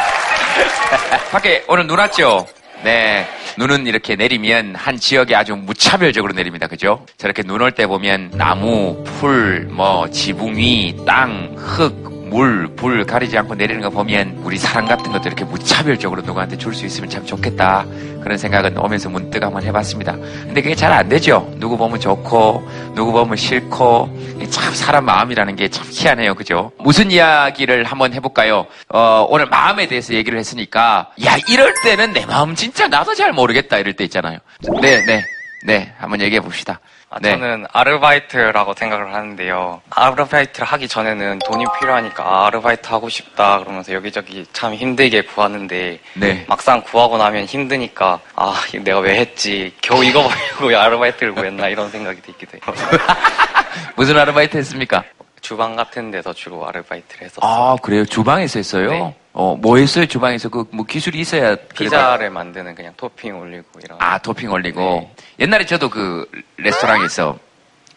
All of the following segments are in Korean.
밖에 오늘 눈 왔죠? 네. 눈은 이렇게 내리면 한 지역에 아주 무차별적으로 내립니다. 그죠? 저렇게 눈 올 때 보면 나무, 풀, 뭐, 지붕 위, 땅, 흙, 물, 불 가리지 않고 내리는 거 보면 우리 사랑 같은 것도 이렇게 무차별적으로 누구한테 줄 수 있으면 참 좋겠다. 그런 생각은 오면서 문득 한번 해봤습니다. 근데 그게 잘 안 되죠. 누구 보면 좋고, 누구 보면 싫고, 참 사람 마음이라는 게 참 희한해요. 그죠? 무슨 이야기를 한번 해볼까요? 어, 오늘 마음에 대해서 얘기를 했으니까, 야, 이럴 때는 내 마음 진짜 나도 잘 모르겠다. 이럴 때 있잖아요. 네, 네, 네. 한번 얘기해 봅시다. 아, 네. 저는 아르바이트라고 생각을 하는데요. 아르바이트를 하기 전에는 돈이 필요하니까 아, 아르바이트 하고 싶다 그러면서 여기저기 참 힘들게 구하는데 네. 막상 구하고 나면 힘드니까 아 내가 왜 했지 겨우 이거 보려고 아르바이트를 구했나 이런 생각이 들기도 해요. 무슨 아르바이트 했습니까? 주방 같은 데서 주로 아르바이트를 했었어요. 아, 그래요? 주방에서 했어요? 네. 어, 뭐 했어요? 주방에서 그, 뭐 기술이 있어야. 그래도- 피자를 만드는 그냥 토핑 올리고 이런. 아, 토핑 올리고. 네. 옛날에 저도 그 레스토랑에서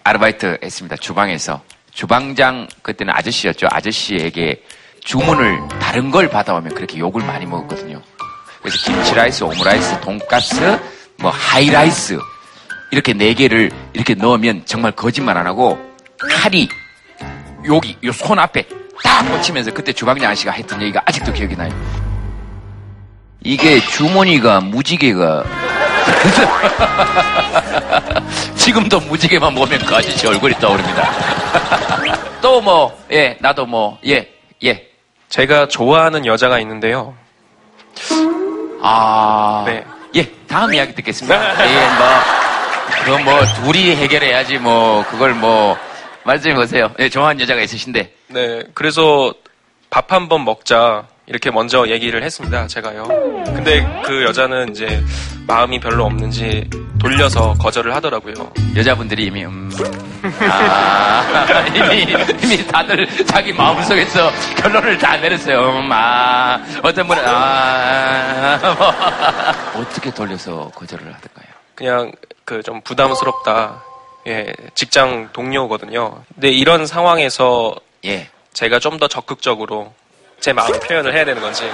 아르바이트 했습니다. 주방에서. 주방장, 그때는 아저씨였죠. 아저씨에게 주문을 다른 걸 받아오면 그렇게 욕을 많이 먹었거든요. 그래서 김치라이스, 오므라이스, 돈가스, 뭐 하이라이스. 이렇게 네 개를 이렇게 넣으면 정말 거짓말 안 하고 칼이 여기, 요 손 앞에 딱 꽂히면서 그때 주방장 아저씨가 했던 얘기가 아직도 기억이 나요. 이게 주머니가 무지개가 지금도 무지개만 보면 그 아저씨 얼굴이 떠오릅니다. 또 뭐, 예, 나도 뭐, 예, 예. 제가 좋아하는 여자가 있는데요. 아, 네. 예, 다음 이야기 듣겠습니다. 예, 뭐, 그거 뭐, 둘이 해결해야지 뭐, 그걸 뭐, 말씀해 보세요. 예, 좋아하는 여자가 있으신데. 네, 그래서 밥 한 번 먹자 이렇게 먼저 얘기를 했습니다. 제가요. 근데 그 여자는 이제 마음이 별로 없는지 돌려서 거절을 하더라고요. 여자분들이 이미 음, 아, 이미 이미 다들 자기 마음속에서 결론을 다 내렸어요. 음, 아, 어떤 분은 아, 뭐. 어떻게 돌려서 거절을 하던가요? 그냥 그 좀 부담스럽다. 예, 직장 동료거든요. 근데 이런 상황에서 예, 제가 좀 더 적극적으로 제 마음 표현을 해야 되는 건지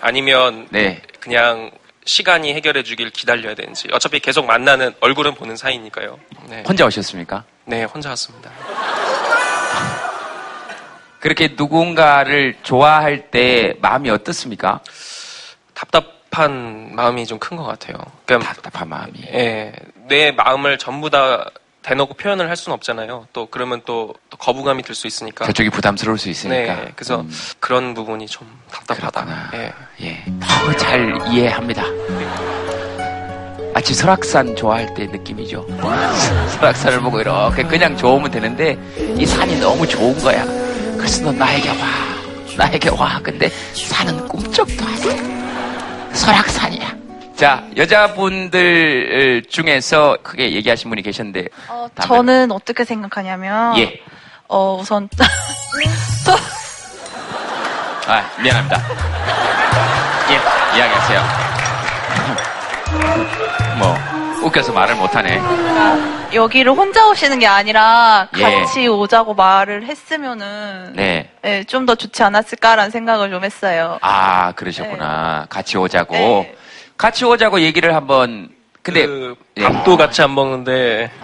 아니면 네, 그냥 시간이 해결해 주길 기다려야 되는지 어차피 계속 만나는 얼굴은 보는 사이니까요. 네, 혼자 오셨습니까? 네 혼자 왔습니다. 그렇게 누군가를 좋아할 때 마음이 어떻습니까? 답답한 마음이 좀 큰 것 같아요. 그러니까 답답한 마음이. 예, 내 마음을 전부 다 대놓고 표현을 할 수는 없잖아요. 또 그러면 또, 또 거부감이 들 수 있으니까. 저쪽이 부담스러울 수 있으니까. 네, 그래서 음, 그런 부분이 좀 답답하다. 예. 예, 너무 잘 이해합니다. 마치 설악산 좋아할 때 느낌이죠. 설악산을 보고 이렇게 그냥 좋으면 되는데 이 산이 너무 좋은 거야. 그래서 너 나에게 와, 나에게 와. 근데 산은 꿈쩍도 안 해. 설악산이야. 자, 여자분들 중에서 크게 얘기하신 분이 계셨는데. 어, 저는 어떻게 생각하냐면 예. 어, 우선 또 아, 미안합니다. 예, 이야기하세요. 뭐, 웃겨서 말을 못하네. 여기를 혼자 오시는 게 아니라 예. 같이 오자고 말을 했으면은 네. 좀 더 좋지 않았을까라는 생각을 좀 했어요. 아, 그러셨구나. 같이 오자고. 네. 같이 오자고 얘기를 한번, 근데, 그 예. 밥도 같이 안 먹는데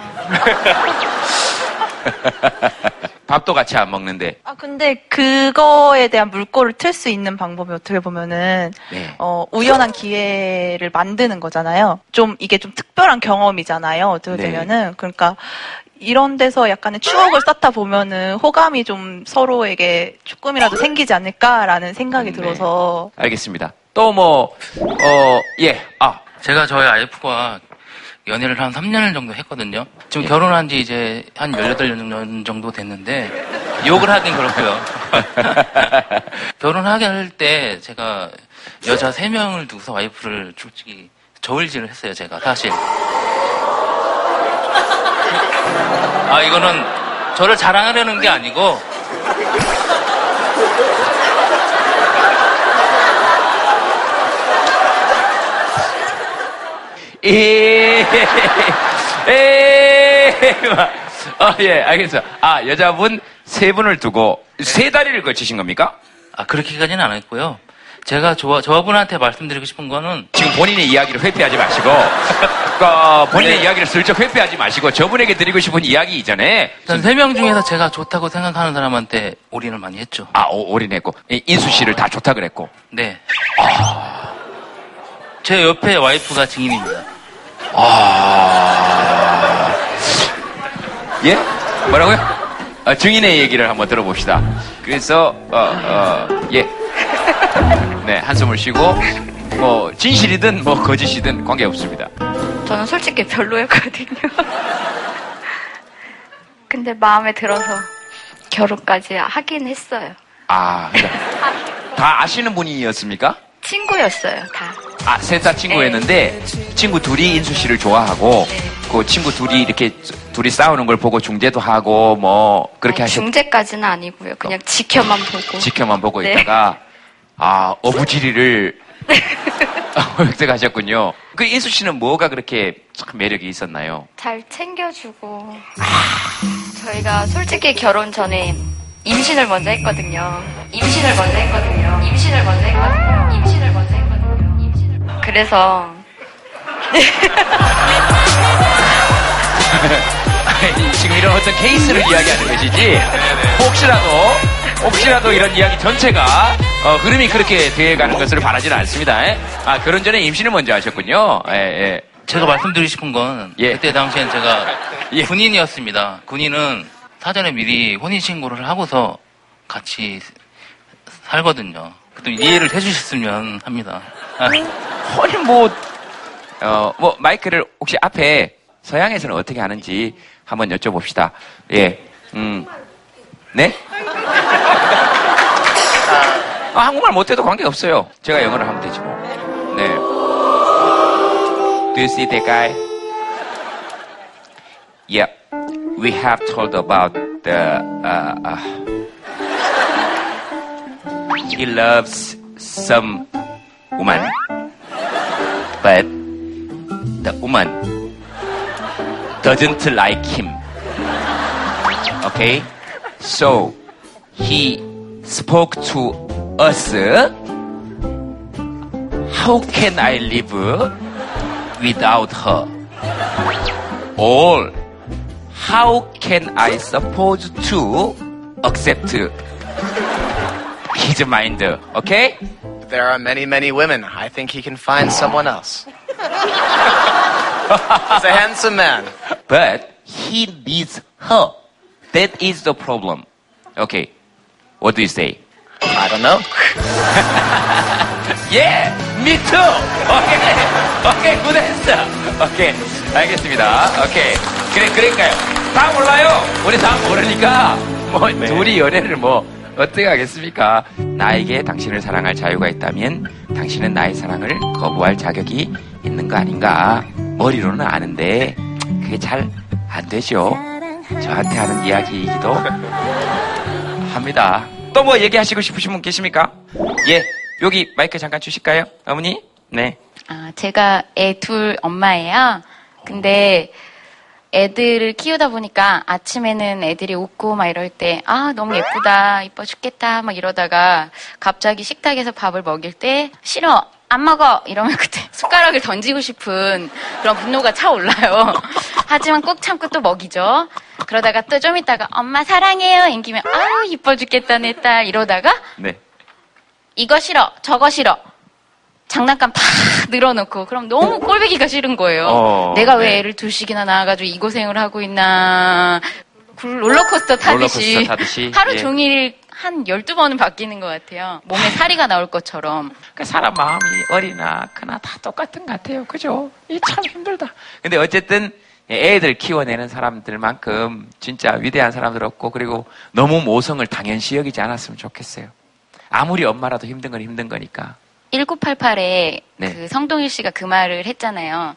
밥도 같이 안 먹는데, 아 근데 그거에 대한 물꼬를 틀 수 있는 방법이 어떻게 보면은 네. 어, 우연한 기회를 만드는 거잖아요. 좀 이게 좀 특별한 경험이잖아요. 어떻게 네. 되면은 그러니까 이런 데서 약간의 추억을 쌓다 보면은 호감이 좀 서로에게 조금이라도 생기지 않을까라는 생각이 네. 들어서 알겠습니다. 또 뭐, 어, 예, 아, 제가 저희 와이프와 연애를 한 3년을 정도 했거든요. 지금 예. 결혼한 지 이제 한 18년 정도 됐는데, 욕을 하긴 그렇고요. 결혼하게 할 때 제가 여자 3명을 두고서 와이프를 솔직히 저울질을 했어요, 제가, 사실. 아, 이거는 저를 자랑하려는 게 아니고, 에, 에, 아, 예, 알겠어요. 아, 여자분 세 분을 두고 세 다리를 걸치신 겁니까? 아, 그렇게까지는 안 했고요. 제가 저, 저분한테 말씀드리고 싶은 거는 지금 본인의 이야기를 회피하지 마시고, 어, 본인의 이야기를 슬쩍 회피하지 마시고, 저분에게 드리고 싶은 이야기 이전에, 일단 세명 중에서 제가 좋다고 생각하는 사람한테 올인을 많이 했죠. 아, 오- 올인했고, 이 인수 씨를 다 좋다 그랬고, 네. 제 옆에 와이프가 증인입니다. 아, 예? 뭐라고요? 아, 증인의 얘기를 한번 들어봅시다. 그래서, 어, 어, 예. 네, 한숨을 쉬고, 뭐, 진실이든 뭐, 거짓이든 관계없습니다. 저는 솔직히 별로였거든요. 근데 마음에 들어서 결혼까지 하긴 했어요. 아, 그러니까 다 아시는 분이었습니까? 친구였어요, 다. 아, 셋다 친구였는데, 친구 둘이 인수 씨를 좋아하고, 그 친구 둘이 이렇게 둘이 싸우는 걸 보고 중재도 하고, 뭐, 그렇게 아니, 하셨, 중재까지는 아니고요. 그냥 지켜만 보고. 지켜만 보고 네. 있다가, 아, 어부지리를 획득하셨군요. 그 인수 씨는 뭐가 그렇게 참 매력이 있었나요? 잘 챙겨주고. 저희가 솔직히 결혼 전에 임신을 먼저 했거든요. 임신을 먼저 했거든요. 임신을 먼저 했거든요. 그래서 지금 이런 어떤 케이스를 이야기하는 것이지, 혹시라도, 혹시라도 이런 이야기 전체가, 어, 흐름이 그렇게 되어가는 것을 바라지는 않습니다. 예? 아, 결혼 전에 임신을 먼저 하셨군요. 예, 예. 제가 말씀드리고 싶은 건 예. 그때 당시엔 제가 예. 군인이었습니다. 군인은 사전에 미리 혼인 신고를 하고서 같이 살거든요. 좀 이해를 해주셨으면 합니다. 아, 아니, 뭐, 어, 뭐, 마이크를 혹시 앞에 서양에서는 어떻게 하는지 한번 여쭤봅시다. 예, 음, 네? 아, 한국말 못해도 관계없어요. 제가 영어를 하면 되지 뭐. 네. Do you see that guy? Yeah. We have told about the, uh, uh, he loves some woman, but the woman doesn't like him. Okay? So, he spoke to us. How can I live without her? Or, how can I suppose to accept his mind? Okay? There are many, many women. I think he can find someone else. He's a handsome man. But he needs her. That is the problem. Okay. What do you say? I don't know. Yeah, me too. 오케이, 오케이, 굿했어. 오케이, 알겠습니다. 오케이. 그래, 그러니까요. 다 몰라요. 우리 다 모르니까 뭐 둘이 연애를 뭐 어떻게 하겠습니까? 나에게 당신을 사랑할 자유가 있다면 당신은 나의 사랑을 거부할 자격이 있는 거 아닌가? 머리로는 아는데 그게 잘 안 되죠. 저한테 하는 이야기이기도 합니다. 또 뭐 얘기하시고 싶으신 분 계십니까? 예, 여기 마이크 잠깐 주실까요? 어머니? 네. 아, 제가 애 둘 엄마예요. 근데 애들을 키우다 보니까 아침에는 애들이 웃고 막 이럴 때, 아, 너무 예쁘다, 이뻐 죽겠다, 막 이러다가 갑자기 식탁에서 밥을 먹일 때, 싫어, 안 먹어! 이러면 그때 숟가락을 던지고 싶은 그런 분노가 차올라요. 하지만 꾹 참고 또 먹이죠. 그러다가 또 좀 있다가 엄마 사랑해요! 앵기면, 아유, 이뻐 죽겠다, 내 딸. 이러다가 네. 이거 싫어, 저거 싫어. 장난감 팍 늘어놓고 그럼 너무 꼴보기가 싫은 거예요. 어, 내가 왜 네. 애를 둘씩이나 낳아가지고 이 고생을 하고 있나. 굴- 롤러코스터 타듯이, 롤러코스터 타듯이, 하루 예. 종일 한 12번은 바뀌는 것 같아요. 몸에 사리가 나올 것처럼. 그 사람 마음이 어리나 크나 다 똑같은 것 같아요. 그죠? 이 참 힘들다. 근데 어쨌든 애들 키워내는 사람들만큼 진짜 위대한 사람들 없고 그리고 너무 모성을 당연시 여기지 않았으면 좋겠어요. 아무리 엄마라도 힘든 건 힘든 거니까. 1988에 네. 그 성동일 씨가 그 말을 했잖아요.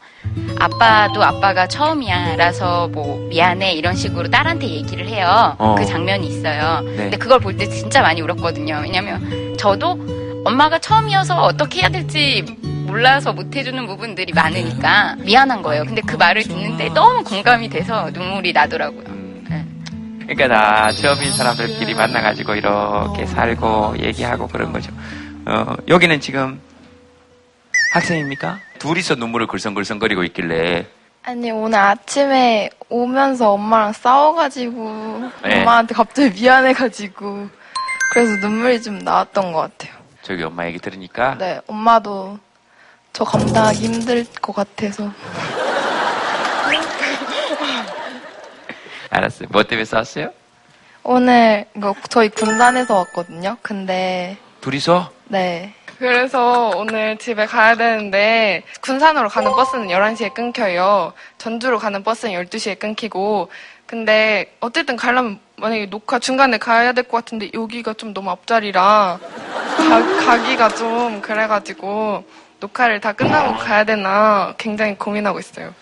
아빠도 아빠가 처음이야. 라서 뭐 미안해. 이런 식으로 딸한테 얘기를 해요. 어. 그 장면이 있어요. 네. 근데 그걸 볼 때 진짜 많이 울었거든요. 왜냐면 저도 엄마가 처음이어서 어떻게 해야 될지 몰라서 못 해주는 부분들이 많으니까 미안한 거예요. 근데 그 말을 듣는데 너무 공감이 돼서 눈물이 나더라고요. 음, 네. 그러니까 다 처음인 사람들끼리 만나가지고 이렇게 살고 얘기하고 그런 거죠. 어, 여기는 지금 학생입니까? 둘이서 눈물을 글썽글썽거리고 있길래 아니 오늘 아침에 오면서 엄마랑 싸워가지고 네. 엄마한테 갑자기 미안해가지고 그래서 눈물이 좀 나왔던 것 같아요. 저기 엄마 얘기 들으니까 네, 엄마도 저 감당하기 힘들 것 같아서 알았어요. 뭐 때문에 싸웠어요? 오늘 이거 저희 군산에서 왔거든요. 근데 둘이서? 네. 그래서 오늘 집에 가야 되는데 군산으로 가는 버스는 11시에 끊겨요. 전주로 가는 버스는 12시에 끊기고 근데 어쨌든 가려면 만약에 녹화 중간에 가야 될 것 같은데 여기가 좀 너무 앞자리라 가, 가기가 좀 그래가지고 녹화를 다 끝나고 가야 되나 굉장히 고민하고 있어요.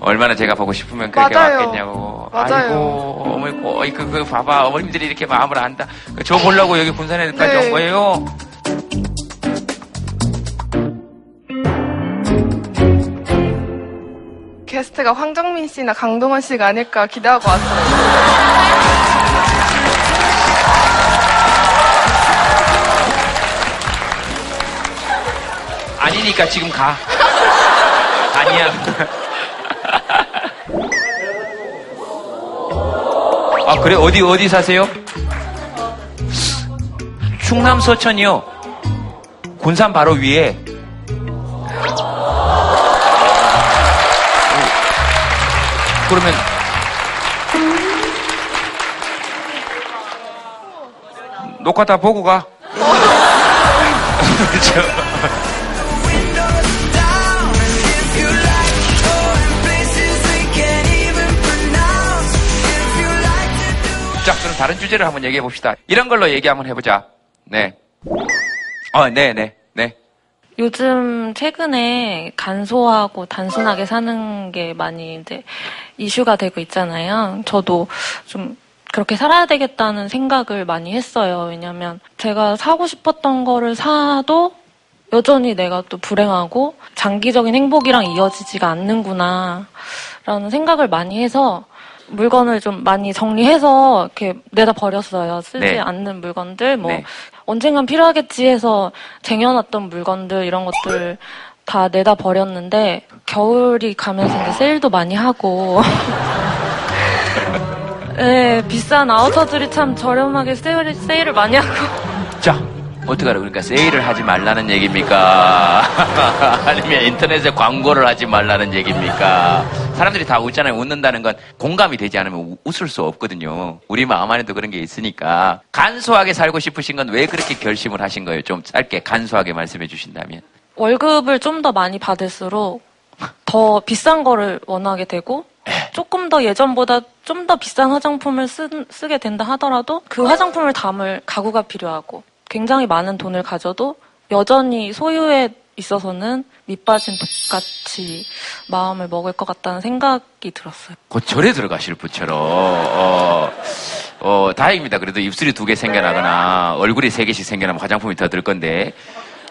얼마나 제가 보고 싶으면 그렇게 맞아요. 왔겠냐고. 맞아요. 아이고, 어머니, 어이, 그, 그, 봐봐. 어머님들이 이렇게 마음을 안다. 저 보려고 여기 군산에까지 네. 온 거예요? 게스트가 황정민 씨나 강동원 씨가 아닐까 기대하고 왔어요. 아니니까 지금 가. 아니야. 아, 그래? 어디, 어디 사세요? 충남 서천이요. 군산 바로 위에. 그러면 녹화 다 보고 가. 그렇죠. 다른 주제를 한번 얘기해 봅시다. 이런 걸로 얘기 한번 해보자. 네. 어, 네, 네, 네. 요즘 최근에 간소하고 단순하게 사는 게 많이 이제 이슈가 되고 있잖아요. 저도 좀 그렇게 살아야 되겠다는 생각을 많이 했어요. 왜냐면 제가 사고 싶었던 거를 사도 여전히 내가 또 불행하고 장기적인 행복이랑 이어지지가 않는구나. 라는 생각을 많이 해서 물건을 좀 많이 정리해서 이렇게 내다 버렸어요. 쓰지 네. 않는 물건들, 뭐 네. 언젠간 필요하겠지 해서 쟁여놨던 물건들 이런 것들 다 내다 버렸는데 겨울이 가면서 이제 세일도 많이 하고 네, 비싼 아우터들이 참 저렴하게 세일, 세일을 많이 하고 자, 어떡하라. 그러니까 세일을 하지 말라는 얘기입니까? 아니면 인터넷에 광고를 하지 말라는 얘기입니까? 사람들이 다 웃잖아요. 웃는다는 건 공감이 되지 않으면 우- 웃을 수 없거든요. 우리 마음 안에도 그런 게 있으니까. 간소하게 살고 싶으신 건 왜 그렇게 결심을 하신 거예요? 좀 짧게 간소하게 말씀해 주신다면. 월급을 좀 더 많이 받을수록 더 비싼 거를 원하게 되고 조금 더 예전보다 좀 더 비싼 화장품을 쓰, 쓰게 된다 하더라도 그 화장품을 담을 가구가 필요하고 굉장히 많은 돈을 가져도 여전히 소유에 있어서는 밑빠진 독같이 마음을 먹을 것 같다는 생각이 들었어요. 곧 절에 들어가실 분처럼 어, 어, 다행입니다. 그래도 입술이 두 개 생겨나거나 얼굴이 세 개씩 생겨나면 화장품이 더 들 건데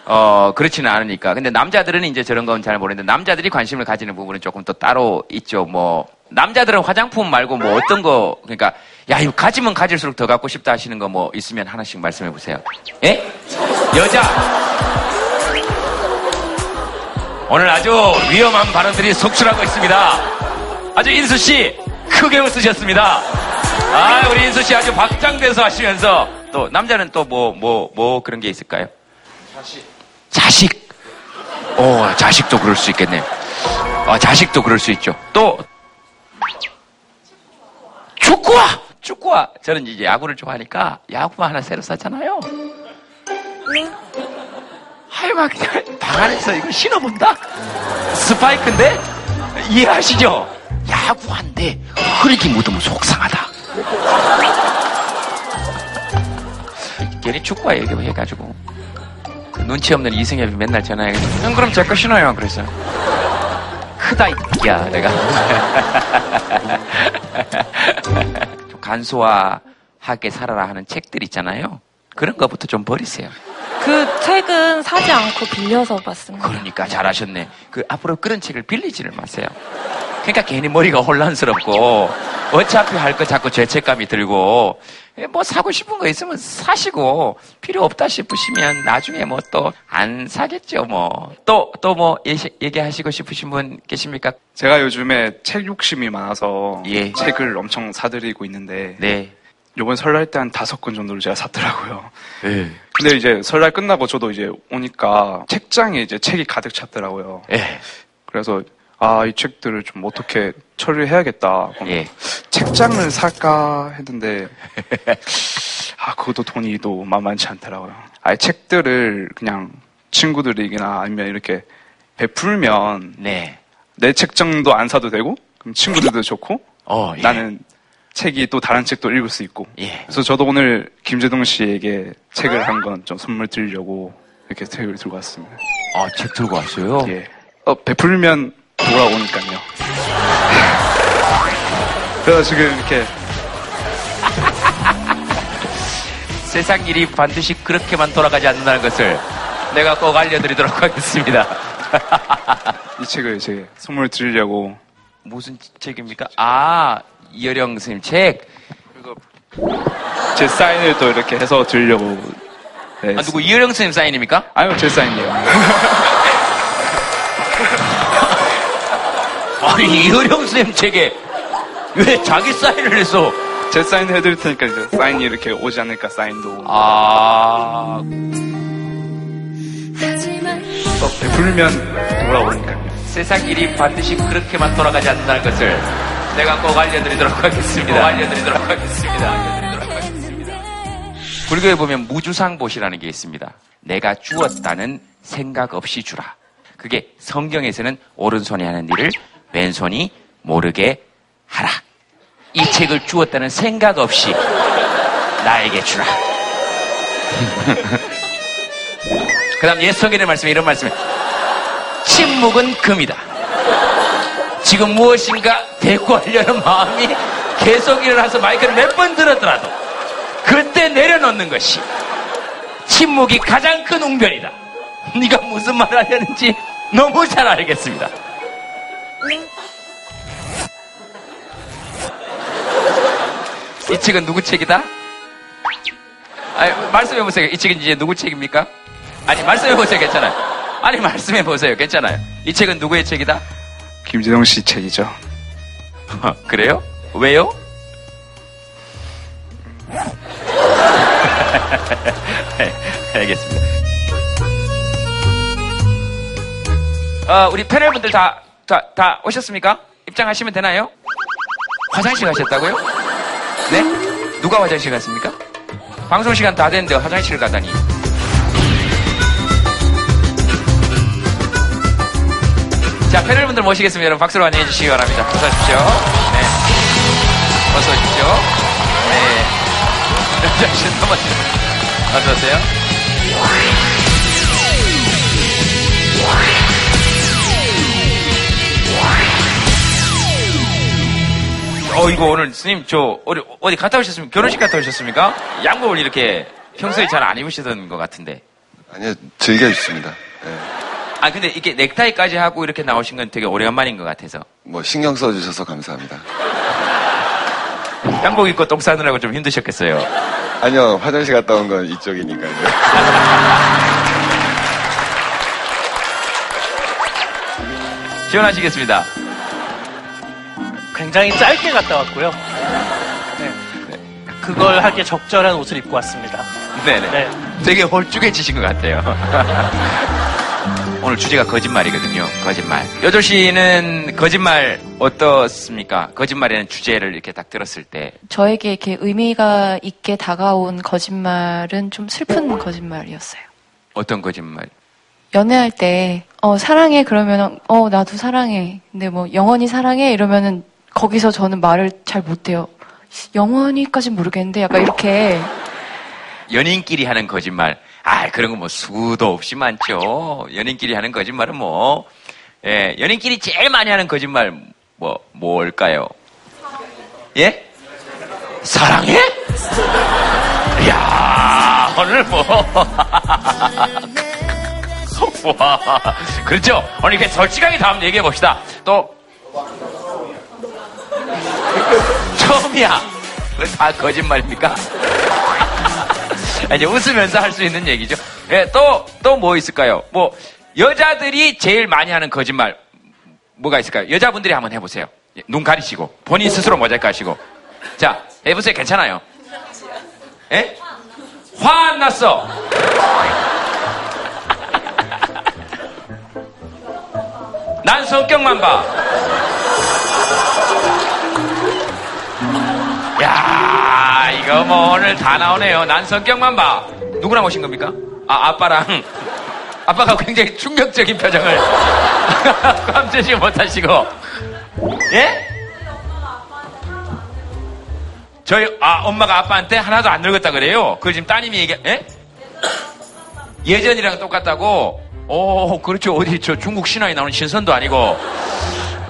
어, 그렇지는 않으니까. 근데 남자들은 이제 저런 건 잘 모르는데 남자들이 관심을 가지는 부분은 조금 또 따로 있죠. 뭐 남자들은 화장품 말고 뭐 어떤 거 그러니까 야 이거 가지면 가질수록 더 갖고 싶다 하시는 거 뭐 있으면 하나씩 말씀해 보세요. 예? 여자 오늘 아주 위험한 발언들이 속출하고 있습니다. 아주 인수 씨 크게 웃으셨습니다. 아 우리 인수 씨 아주 박장대소 하시면서 또 남자는 또 뭐 뭐뭐 그런 게 있을까요? 자식. 자식. 어 자식도 그럴 수 있겠네요. 어, 자식도 그럴 수 있죠. 또 축구화. 축구화. 저는 이제 야구를 좋아하니까 야구화 하나 새로 샀잖아요. 하여 막 그냥 방 안에서 이거 신어본다? 스파이크인데? 이해하시죠? 야구한데 흐르기 묻으면 속상하다. 괜히 축구화 얘기해가지고 그 눈치 없는 이승엽이 맨날 전화해가지고 형 그럼 제 거 신어요 그래서 크다 이야 내가 좀 간소화하게 살아라 하는 책들 있잖아요 그런 것부터 좀 버리세요 그 책은 사지 않고 빌려서 봤습니다. 그러니까 잘하셨네. 그 앞으로 그런 책을 빌리지를 마세요. 그러니까 괜히 머리가 혼란스럽고 어차피 할 거 자꾸 죄책감이 들고 예, 뭐 사고 싶은 거 있으면 사시고 필요 없다 싶으시면 나중에 뭐 또 안 사겠죠 뭐 또 또 뭐 얘기하시고 싶으신 분 계십니까? 제가 요즘에 책 욕심이 많아서 예. 책을 엄청 사들이고 있는데 네. 요번 설날 때 한 다섯 권 정도를 제가 샀더라고요. 예. 근데 이제 설날 끝나고 저도 이제 오니까 책장에 이제 책이 가득 찼더라고요. 예. 그래서 아, 이 책들을 좀 어떻게 처리해야겠다. 예. 책장을 살까 했는데 아, 그것도 돈이 또 만만치 않더라고요. 아예 책들을 그냥 친구들에게나 아니면 이렇게 베풀면 네. 내 책장도 안 사도 되고 그럼 친구들도 좋고 어, 예. 나는 책이 또 다른 책도 읽을 수 있고 예. 그래서 저도 오늘 김재동 씨에게 책을 한 권 좀 선물 드리려고 이렇게 책을 들고 왔습니다. 아, 책 들고 왔어요? 예. 어, 베풀면 돌아오니까요. 그래서 지금 이렇게 세상 일이 반드시 그렇게만 돌아가지 않는다는 것을 내가 꼭 알려드리도록 하겠습니다. 이 책을 이제 선물 드리려고 무슨 책입니까? 아, 이여령 선생님 책. 제 사인을 또 이렇게 해서 드리려고. 네. 아, 누구 이여령 선생님 사인입니까? 아니요, 제 사인이에요. 아니, 이여령 선생님 책에 왜 자기 사인을 해서 제 사인 해드릴 테니까 이제 사인이 이렇게 오지 않을까 사인도. 아. 어, 베풀면 돌아오니까요. 세상 일이 반드시 그렇게만 돌아가지 않는다는 것을 내가 꼭 알려드리도록 하겠습니다. 꼭 알려드리도록 하겠습니다. 알려드리도록 하겠습니다. 불교에 보면 무주상보시라는 게 있습니다. 내가 주었다는 생각 없이 주라. 그게 성경에서는 오른손이 하는 일을 왼손이 모르게 하라. 이 책을 주었다는 생각 없이 나에게 주라. 그 다음 옛 성경의 말씀에 이런 말씀이 침묵은 금이다. 지금 무엇인가 대꾸하려는 마음이 계속 일어나서 마이크를 몇 번 들었더라도 그때 내려놓는 것이 침묵이 가장 큰 웅변이다. 네가 무슨 말을 하려는지 너무 잘 알겠습니다. 이 책은 누구 책이다? 아니, 말씀해 보세요. 이 책은 이제 누구 책입니까? 아니, 말씀해 보세요. 괜찮아요. 아니, 말씀해 보세요. 괜찮아요. 이 책은 누구의 책이다? 김재동 씨 책이죠. 그래요? 왜요? 네, 알겠습니다. 어, 우리 패널분들 다, 다, 다 오셨습니까? 입장하시면 되나요? 화장실 가셨다고요? 네? 누가 화장실 갔습니까? 방송 시간 다 됐는데 화장실 가다니. 자, 패널분들 모시겠습니다. 여러분 박수로 환영해 주시기 바랍니다. 어서 오십시오. 네. 어서 오십시오. 네. 어서 오세요. 어, 이거 오늘 스님, 저, 어디, 어디 갔다 오셨습니까? 결혼식 갔다 오셨습니까? 양복을 이렇게 평소에 잘 안 입으시던 것 같은데. 아니요, 즐겨 입습니다. 예. 아, 근데 이게 넥타이까지 하고 이렇게 나오신 건 되게 오래간만인 것 같아서. 뭐 신경 써주셔서 감사합니다. 양복 입고 똥 싸느라고 좀 힘드셨겠어요. 아니요, 화장실 갔다 온 건 이쪽이니까요. 지원하시겠습니다. 굉장히 짧게 갔다 왔고요. 네. 그걸 하기에 적절한 옷을 입고 왔습니다. 네네. 네. 되게 홀쭉해지신 것 같아요. 오늘 주제가 거짓말이거든요. 거짓말. 여조 씨는 거짓말 어떻습니까? 거짓말이라는 주제를 이렇게 딱 들었을 때. 저에게 이렇게 의미가 있게 다가온 거짓말은 좀 슬픈 거짓말이었어요. 어떤 거짓말? 연애할 때, 어, 사랑해, 그러면, 어, 나도 사랑해. 근데 뭐, 영원히 사랑해? 이러면은, 거기서 저는 말을 잘 못해요. 영원히까진 모르겠는데, 약간 이렇게. 연인끼리 하는 거짓말. 아, 그런 거 뭐 수도 없이 많죠. 연인끼리 하는 거짓말은 뭐, 예, 연인끼리 제일 많이 하는 거짓말, 뭐, 뭘까요? 예? 사랑해? 이야, 오늘 뭐. 와, 그렇죠. 오늘 이렇게 솔직하게 다음 얘기해 봅시다. 또, 처음이야. 왜다 거짓말입니까? 아니, 웃으면서 할 수 있는 얘기죠. 예, 또, 또 뭐 있을까요? 뭐, 여자들이 제일 많이 하는 거짓말, 뭐가 있을까요? 여자분들이 한번 해보세요. 예, 눈 가리시고, 본인 스스로 모자이크 하시고. 자, 해보세요. 괜찮아요. 예? 화 안 났어. 난 성격만 봐. 이거 뭐 오늘 다 나오네요. 난 성격만 봐. 누구랑 오신 겁니까? 아, 아빠랑. 아빠가 굉장히 충격적인 표정을 감추지 못하시고. 예? 저희, 아, 엄마가 아빠한테 하나도 안 늙었다 그래요. 그걸 지금 따님이 얘기, 예? 예전이랑 똑같다고? 오, 그렇죠. 어디, 저 중국 신화에 나오는 신선도 아니고.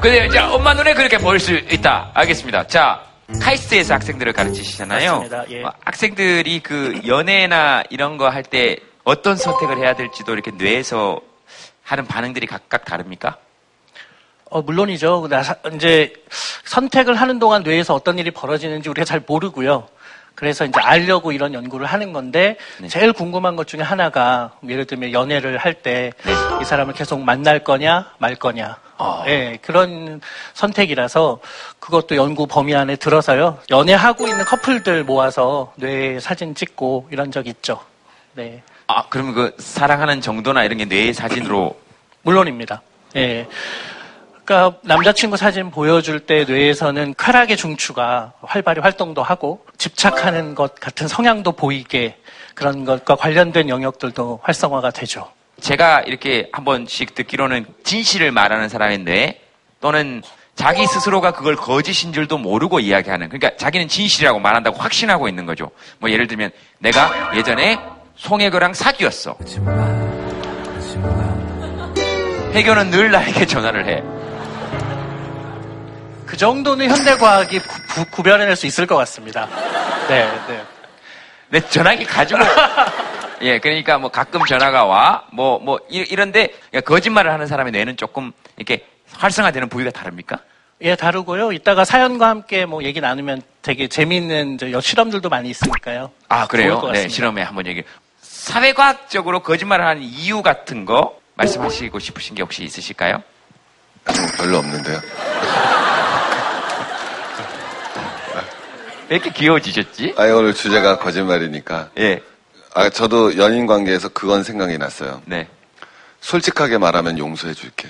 근데 이제 엄마 눈에 그렇게 보일 수 있다. 알겠습니다. 자, 카이스트에서 학생들을 가르치시잖아요. 맞습니다. 예. 어, 학생들이 그 연애나 이런 거 할 때 어떤 선택을 해야 될지도 이렇게 뇌에서 하는 반응들이 각각 다릅니까? 어, 물론이죠. 이제 선택을 하는 동안 뇌에서 어떤 일이 벌어지는지 우리가 잘 모르고요. 그래서 이제 알려고 이런 연구를 하는 건데 네. 제일 궁금한 것 중에 하나가 예를 들면 연애를 할 때이 네. 사람을 계속 만날 거냐 말 거냐 아. 예, 그런 선택이라서 그것도 연구 범위 안에 들어서요. 연애하고 있는 커플들 모아서 뇌 사진 찍고 이런 적 있죠. 네. 아, 그러면 그 사랑하는 정도나 이런 게 뇌 사진으로 물론입니다. 예. 그러니까 남자친구 사진 보여줄 때 뇌에서는 쾌락의 중추가 활발히 활동도 하고 집착하는 것 같은 성향도 보이게 그런 것과 관련된 영역들도 활성화가 되죠. 제가 이렇게 한 번씩 듣기로는 진실을 말하는 사람의 뇌 또는 자기 스스로가 그걸 거짓인 줄도 모르고 이야기하는 그러니까 자기는 진실이라고 말한다고 확신하고 있는 거죠. 뭐 예를 들면 내가 예전에 송혜교랑 사귀었어. 혜교는 늘 나에게 전화를 해. 그 정도는 현대과학이 구, 구, 별해낼 수 있을 것 같습니다. 네, 네. 내 전화기 가지고 예 그러니까 뭐 가끔 전화가 와 뭐 뭐 이런데 그러니까 거짓말을 하는 사람의 뇌는 조금 이렇게 활성화되는 부위가 다릅니까? 예, 다르고요. 이따가 사연과 함께 뭐 얘기 나누면 되게 재미있는 실험들도 많이 있으니까요. 아 그래요? 것 네. 실험에 한번 얘기. 사회과학적으로 거짓말을 하는 이유 같은 거 말씀하시고 싶으신 게 혹시 있으실까요? 별로 없는데요. 왜 이렇게 귀여워지셨지? 아, 오늘 주제가 거짓말이니까. 예. 아, 저도 연인 관계에서 그건 생각이 났어요. 네. 솔직하게 말하면 용서해 줄게.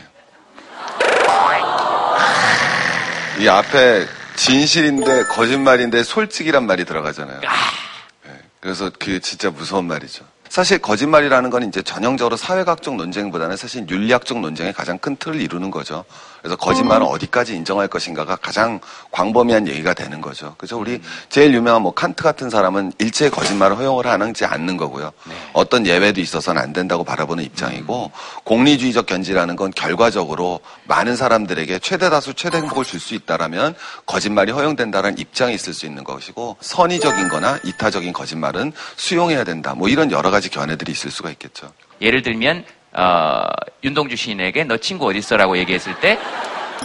이 앞에 진실인데 거짓말인데 솔직이란 말이 들어가잖아요. 네, 그래서 그게 진짜 무서운 말이죠. 사실 거짓말이라는 건 이제 전형적으로 사회학적 논쟁보다는 사실 윤리학적 논쟁의 가장 큰 틀을 이루는 거죠. 그래서 거짓말은 어디까지 인정할 것인가가 가장 광범위한 얘기가 되는 거죠. 그래서 우리 제일 유명한 뭐 칸트 같은 사람은 일체의 거짓말을 허용을 하는지 않는 거고요. 어떤 예외도 있어서는 안 된다고 바라보는 입장이고 공리주의적 견지라는 건 결과적으로 많은 사람들에게 최대 다수 최대 행복을 줄 수 있다라면 거짓말이 허용된다는 입장이 있을 수 있는 것이고 선의적인 거나 이타적인 거짓말은 수용해야 된다. 뭐 이런 여러 가지 견해들이 있을 수가 있겠죠. 예를 들면 어, 윤동주 시인에게 너 친구 어디 있어라고 얘기했을 때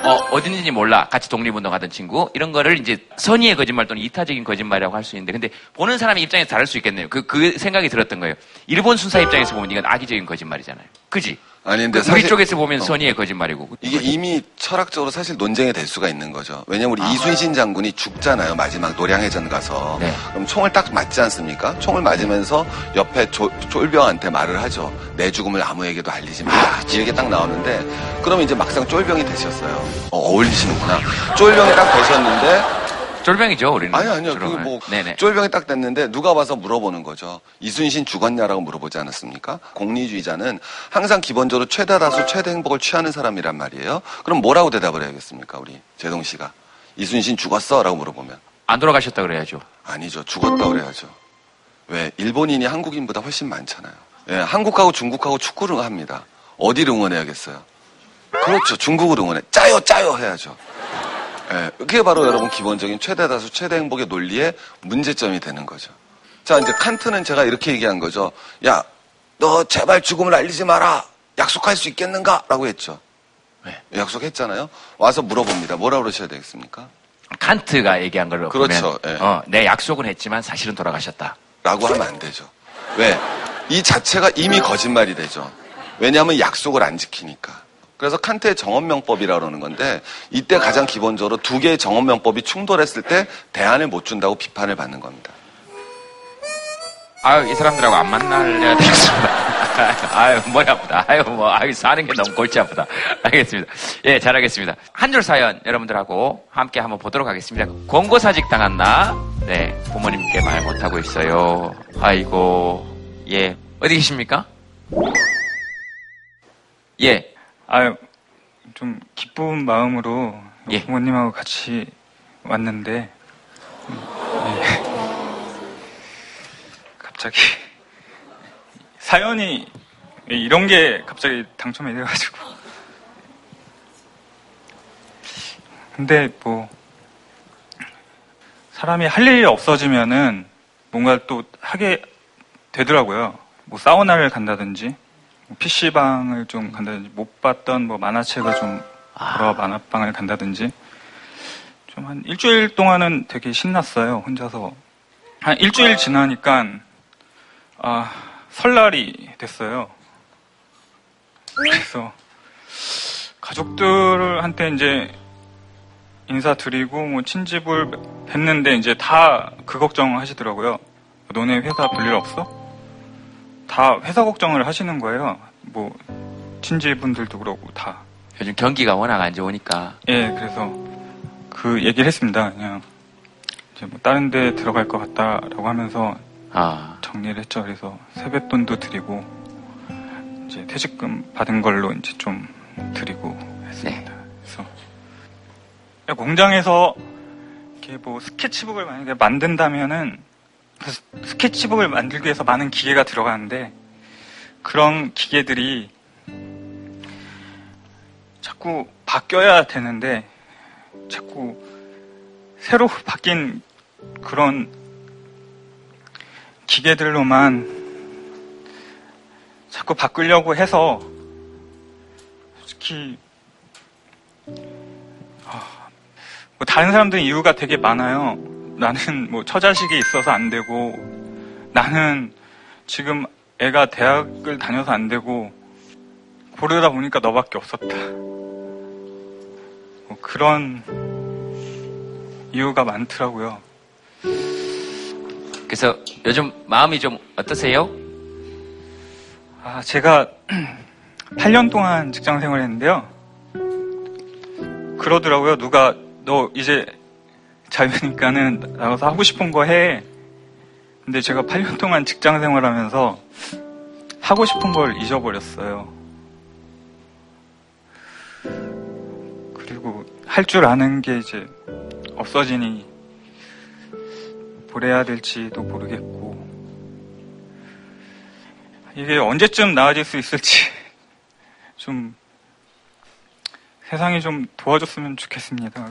어, 어디 있는지 몰라. 같이 독립운동하던 친구. 이런 거를 이제 선의의 거짓말 또는 이타적인 거짓말이라고 할 수 있는데 근데 보는 사람의 입장에서 다를 수 있겠네요. 그, 그 생각이 들었던 거예요. 일본 순사 입장에서 보면 이건 악의적인 거짓말이잖아요. 그지? 아니, 근데 그 우리 쪽에서 보면 어. 선의의 거짓말이고. 이게 이미 철학적으로 사실 논쟁이 될 수가 있는 거죠. 왜냐면 우리 이순신 장군이 죽잖아요. 마지막 노량해전 가서. 네. 그럼 총을 딱 맞지 않습니까? 총을 맞으면서 옆에 조- 쫄병한테 말을 하죠. 내 죽음을 아무에게도 알리지 마. 이렇게 딱 나오는데 그럼 이제 막상 쫄병이 되셨어요. 어, 어울리시는구나. 쫄병이 딱 되셨는데 쫄병이죠, 우리는. 아니 아니요. 그 뭐 네네. 쫄병이 딱 됐는데 누가 와서 물어보는 거죠. 이순신 죽었냐라고 물어보지 않았습니까? 공리주의자는 항상 기본적으로 최다 다수 최대 행복을 취하는 사람이란 말이에요. 그럼 뭐라고 대답을 해야겠습니까, 우리 제동 씨가? 이순신 죽었어 라고 물어보면 안 돌아가셨다 그래야죠. 아니죠. 죽었다 그래야죠. 왜? 일본인이 한국인보다 훨씬 많잖아요. 예, 한국하고 중국하고 축구를 합니다. 어디를 응원해야겠어요? 그렇죠. 중국을 응원해. 짜요, 짜요 해야죠. 예, 그게 바로 여러분 기본적인 최대 다수 최대 행복의 논리의 문제점이 되는 거죠. 자, 이제 칸트는 제가 이렇게 얘기한 거죠. 야, 너 제발 죽음을 알리지 마라. 약속할 수 있겠는가? 라고 했죠. 약속했잖아요. 와서 물어봅니다. 뭐라 그러셔야 되겠습니까? 칸트가 얘기한 걸로 그렇죠, 보면 어, 내 약속은 했지만 사실은 돌아가셨다. 라고 하면 안 되죠. 왜? 이 자체가 이미 거짓말이 되죠. 왜냐하면 약속을 안 지키니까. 그래서 칸트의 정언명법이라고 그러는 건데 이때 가장 기본적으로 두 개의 정언명법이 충돌했을 때 대안을 못 준다고 비판을 받는 겁니다. 아유, 이 사람들하고 안 만날래야 되겠습니다. 아유, 머리 아프다. 아유, 뭐, 아유, 사는 게 너무 골치 아프다. 알겠습니다. 예, 잘하겠습니다. 한 줄 사연 여러분들하고 함께 한번 보도록 하겠습니다. 권고사직 당한 나? 네, 부모님께 말 못하고 있어요. 아이고, 예. 어디 계십니까? 예. 아유, 좀 기쁜 마음으로 예. 부모님하고 같이 왔는데, 음, 예. 갑자기 사연이 이런 게 갑자기 당첨이 돼가지고. 근데 뭐 사람이 할 일이 없어지면은 뭔가 또 하게 되더라고요. 뭐 사우나를 간다든지 뭐 PC방을 좀 간다든지 못 봤던 뭐 만화책을 좀 보러 만화방을 간다든지 좀 한 일주일 동안은 되게 신났어요. 혼자서 한 일주일 지나니까 아 설날이 됐어요. 그래서 가족들한테 이제 인사드리고 뭐 친집을 뵀는데 이제 다 그 걱정 하시더라고요. 너네 회사 별일 없어? 다 회사 걱정을 하시는 거예요. 뭐 친지분들도 그러고 다. 요즘 경기가 워낙 안 좋으니까. 예, 그래서 그 얘기를 했습니다. 그냥 이제 뭐 다른 데 들어갈 것 같다라고 하면서 아. 정리를 했죠. 그래서 세뱃돈도 드리고 이제 퇴직금 받은 걸로 이제 좀 드리고 했습니다. 그래서 공장에서 이렇게 뭐 스케치북을 만약에 만든다면은 그 스- 스케치북을 만들기 위해서 많은 기계가 들어가는데 그런 기계들이 자꾸 바뀌어야 되는데 자꾸 새로 바뀐 그런 기계들로만 자꾸 바꾸려고 해서 솔직히 아, 뭐 다른 사람들은 이유가 되게 많아요. 나는 뭐 처자식이 있어서 안 되고 나는 지금 애가 대학을 다녀서 안 되고 고르다 보니까 너밖에 없었다. 뭐 그런 이유가 많더라고요. 그래서 요즘 마음이 좀 어떠세요? 아, 제가 8년 동안 직장 생활을 했는데요. 그러더라고요. 누가 너 이제 자유니까는 나가서 하고 싶은 거 해. 근데 제가 8년 동안 직장 생활하면서 하고 싶은 걸 잊어버렸어요. 그리고 할 줄 아는 게 이제 없어지니 뭘 해야 될지도 모르겠고 이게 언제쯤 나아질 수 있을지 좀 세상이 좀 도와줬으면 좋겠습니다.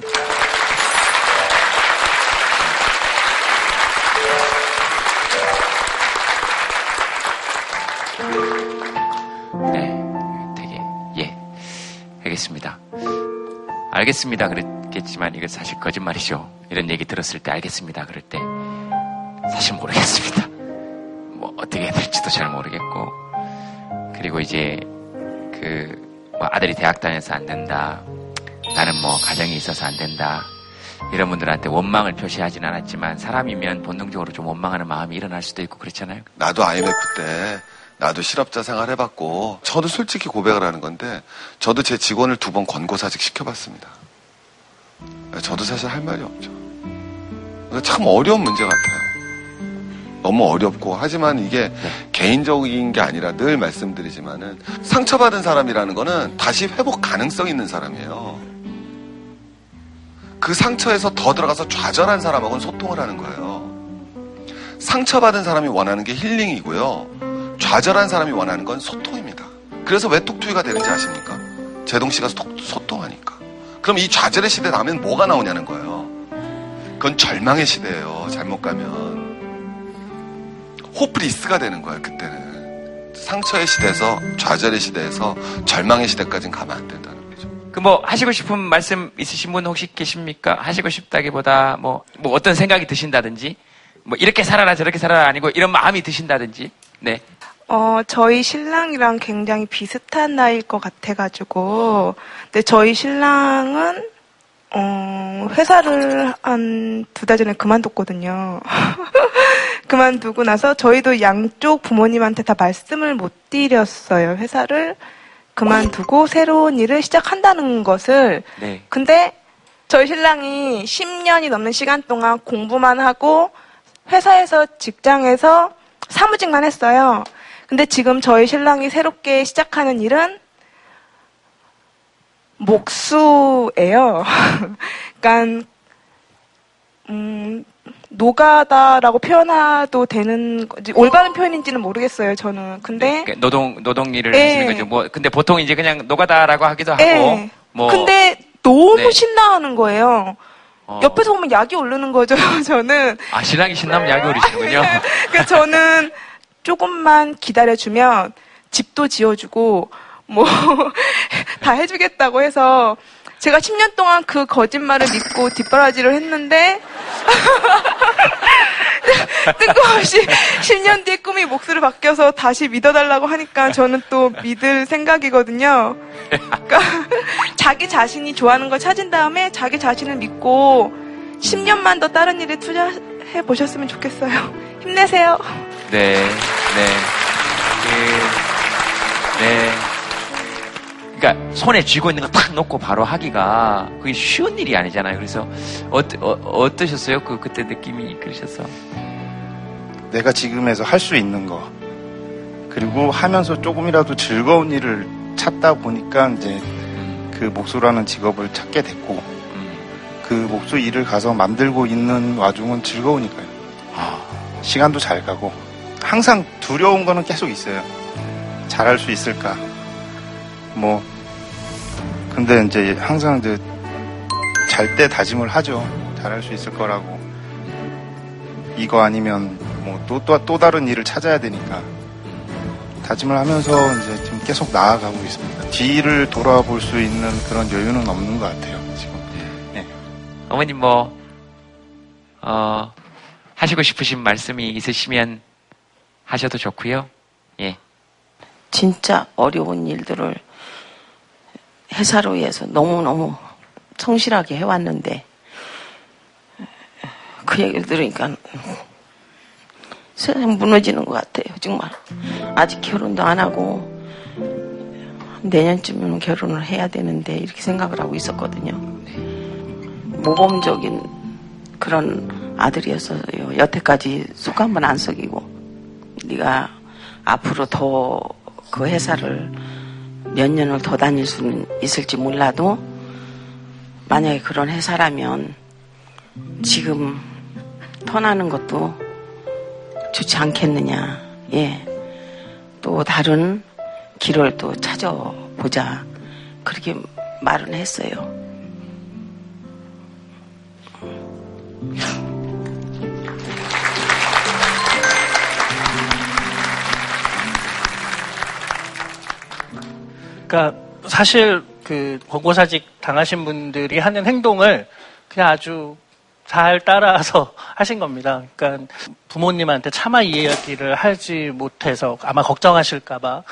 알겠습니다. 알겠습니다. 그랬겠지만 이거 사실 거짓말이죠. 이런 얘기 들었을 때 알겠습니다. 그럴 때 사실 모르겠습니다. 뭐 어떻게 해야 될지도 잘 모르겠고 그리고 이제 그 뭐 아들이 대학 다녀서 안 된다. 나는 뭐 가정이 있어서 안 된다. 이런 분들한테 원망을 표시하진 않았지만 사람이면 본능적으로 좀 원망하는 마음이 일어날 수도 있고 그렇잖아요. 나도 IMF 때 나도 실업자 생활 해봤고 저도 솔직히 고백을 하는 건데 저도 제 직원을 두 번 권고사직 시켜봤습니다. 저도 사실 할 말이 없죠. 참 어려운 문제 같아요. 너무 어렵고 하지만 이게 개인적인 게 아니라 늘 말씀드리지만은 상처받은 사람이라는 거는 다시 회복 가능성 있는 사람이에요. 그 상처에서 더 들어가서 좌절한 사람하고는 소통을 하는 거예요. 상처받은 사람이 원하는 게 힐링이고요. 좌절한 사람이 원하는 건 소통입니다. 그래서 왜 톡투이가 되는지 아십니까? 제동 씨가 소- 소통하니까. 그럼 이 좌절의 시대 다음엔 뭐가 나오냐는 거예요. 그건 절망의 시대예요. 잘못 가면. 호프리스가 되는 거예요. 그때는. 상처의 시대에서 좌절의 시대에서 절망의 시대까지는 가면 안 된다는 거죠. 그뭐 하시고 싶은 말씀 있으신 분 혹시 계십니까? 하시고 싶다기보다 뭐, 뭐 어떤 생각이 드신다든지 뭐 이렇게 살아라 저렇게 살아라 아니고 이런 마음이 드신다든지 네. 어, 저희 신랑이랑 굉장히 비슷한 나이일 것 같아가지고, 근데 저희 신랑은, 어, 회사를 한 두 달 전에 그만뒀거든요. 그만두고 나서 저희도 양쪽 부모님한테 다 말씀을 못 드렸어요. 회사를 그만두고 새로운 일을 시작한다는 것을. 네. 근데 저희 신랑이 10년이 넘는 시간 동안 공부만 하고 회사에서 직장에서 사무직만 했어요. 근데 지금 저희 신랑이 새롭게 시작하는 일은 목수예요. 그러니까 음, 노가다라고 표현해도 되는 올바른 표현인지는 모르겠어요. 저는. 근데 노동 노동 일을 네. 하시는 거죠. 뭐 근데 보통 이제 그냥 노가다라고 하기도 하고 네. 뭐 근데 너무 네. 신나하는 거예요. 어. 옆에서 보면 약이 오르는 거죠. 저는. 아 신랑이 신나면 약이 오르시는군요. 그래서 저는 조금만 기다려주면 집도 지어주고 뭐 다 해주겠다고 해서 제가 10년 동안 그 거짓말을 믿고 뒷바라지를 했는데 뜬금없이 10년 뒤에 꿈이 목수로 바뀌어서 다시 믿어달라고 하니까 저는 또 믿을 생각이거든요. 그러니까 자기 자신이 좋아하는 걸 찾은 다음에 자기 자신을 믿고 10년만 더 다른 일에 투자해 보셨으면 좋겠어요. 힘내세요. 네, 네. 그, 네. 그러니까 손에 쥐고 있는 거 탁 놓고 바로 하기가 그게 쉬운 일이 아니잖아요. 그래서 어떠, 어, 어떠셨어요? 그 그때 느낌이 그러셨어? 내가 지금에서 할 수 있는 거 그리고 하면서 조금이라도 즐거운 일을 찾다 보니까 이제 그 목수라는 직업을 찾게 됐고 그 목수 일을 가서 만들고 있는 와중은 즐거우니까요. 시간도 잘 가고 항상 두려운 거는 계속 있어요. 잘할 수 있을까? 뭐 근데 이제 항상 이제 잘 때 다짐을 하죠. 잘할 수 있을 거라고. 이거 아니면 뭐또또 또 다른 일을 찾아야 되니까 다짐을 하면서 이제 지금 계속 나아가고 있습니다. 뒤를 돌아볼 수 있는 그런 여유는 없는 것 같아요. 지금. 네. 어머님 뭐 어, 하시고 싶으신 말씀이 있으시면 하셔도 좋고요. 예. 진짜 어려운 일들을 회사로 위해서 너무너무 성실하게 해왔는데 그 얘기를 들으니까 세상 무너지는 것 같아요 정말 아직 결혼도 안 하고 내년쯤이면 결혼을 해야 되는데 이렇게 생각을 하고 있었거든요 모범적인 그런 아들이었어요 여태까지 속 한 번 안 썩이고 네가 앞으로 더 그 회사를 몇 년을 더 다닐 수는 있을지 몰라도 만약에 그런 회사라면 지금 터나는 것도 좋지 않겠느냐. 예. 또 다른 길을 또 찾아보자. 그렇게 말은 했어요. 그러니까 사실 그 권고사직 당하신 분들이 하는 행동을 그냥 아주 잘 따라서 하신 겁니다. 그러니까 부모님한테 차마 이야기를 하지 못해서 아마 걱정하실까봐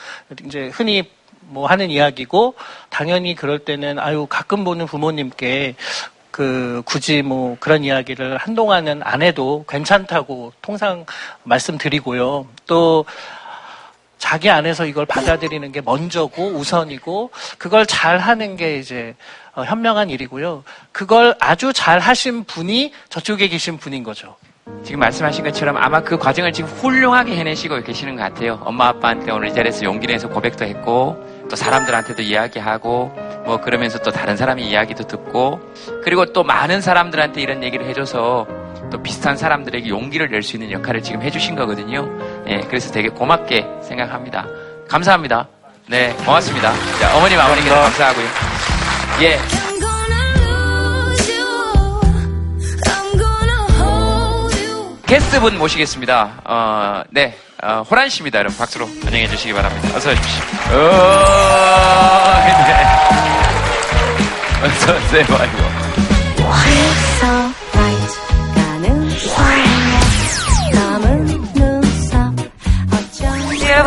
이제 흔히 뭐 하는 이야기고 당연히 그럴 때는 아유 가끔 보는 부모님께 그 굳이 뭐 그런 이야기를 한동안은 안 해도 괜찮다고 통상 말씀드리고요. 또 자기 안에서 이걸 받아들이는 게 먼저고 우선이고 그걸 잘 하는 게 이제 어, 현명한 일이고요. 그걸 아주 잘 하신 분이 저쪽에 계신 분인 거죠. 지금 말씀하신 것처럼 아마 그 과정을 지금 훌륭하게 해내시고 계시는 것 같아요. 엄마 아빠한테 오늘 이 자리에서 용기 내서 고백도 했고 또 사람들한테도 이야기하고 뭐 그러면서 또 다른 사람의 이야기도 듣고 그리고 또 많은 사람들한테 이런 얘기를 해줘서 또 비슷한 사람들에게 용기를 낼 수 있는 역할을 지금 해주신 거거든요. 예, 그래서 되게 고맙게 생각합니다. 감사합니다. 네, 고맙습니다. 자, 어머님, 아버님께도 감사하고요. 예. 게스트분 모시겠습니다. 어, 네, 어, 호란 씨입니다. 여러분 박수로 환영해 주시기 바랍니다. 어서 오십시오. 오, 네. 네, 아이고.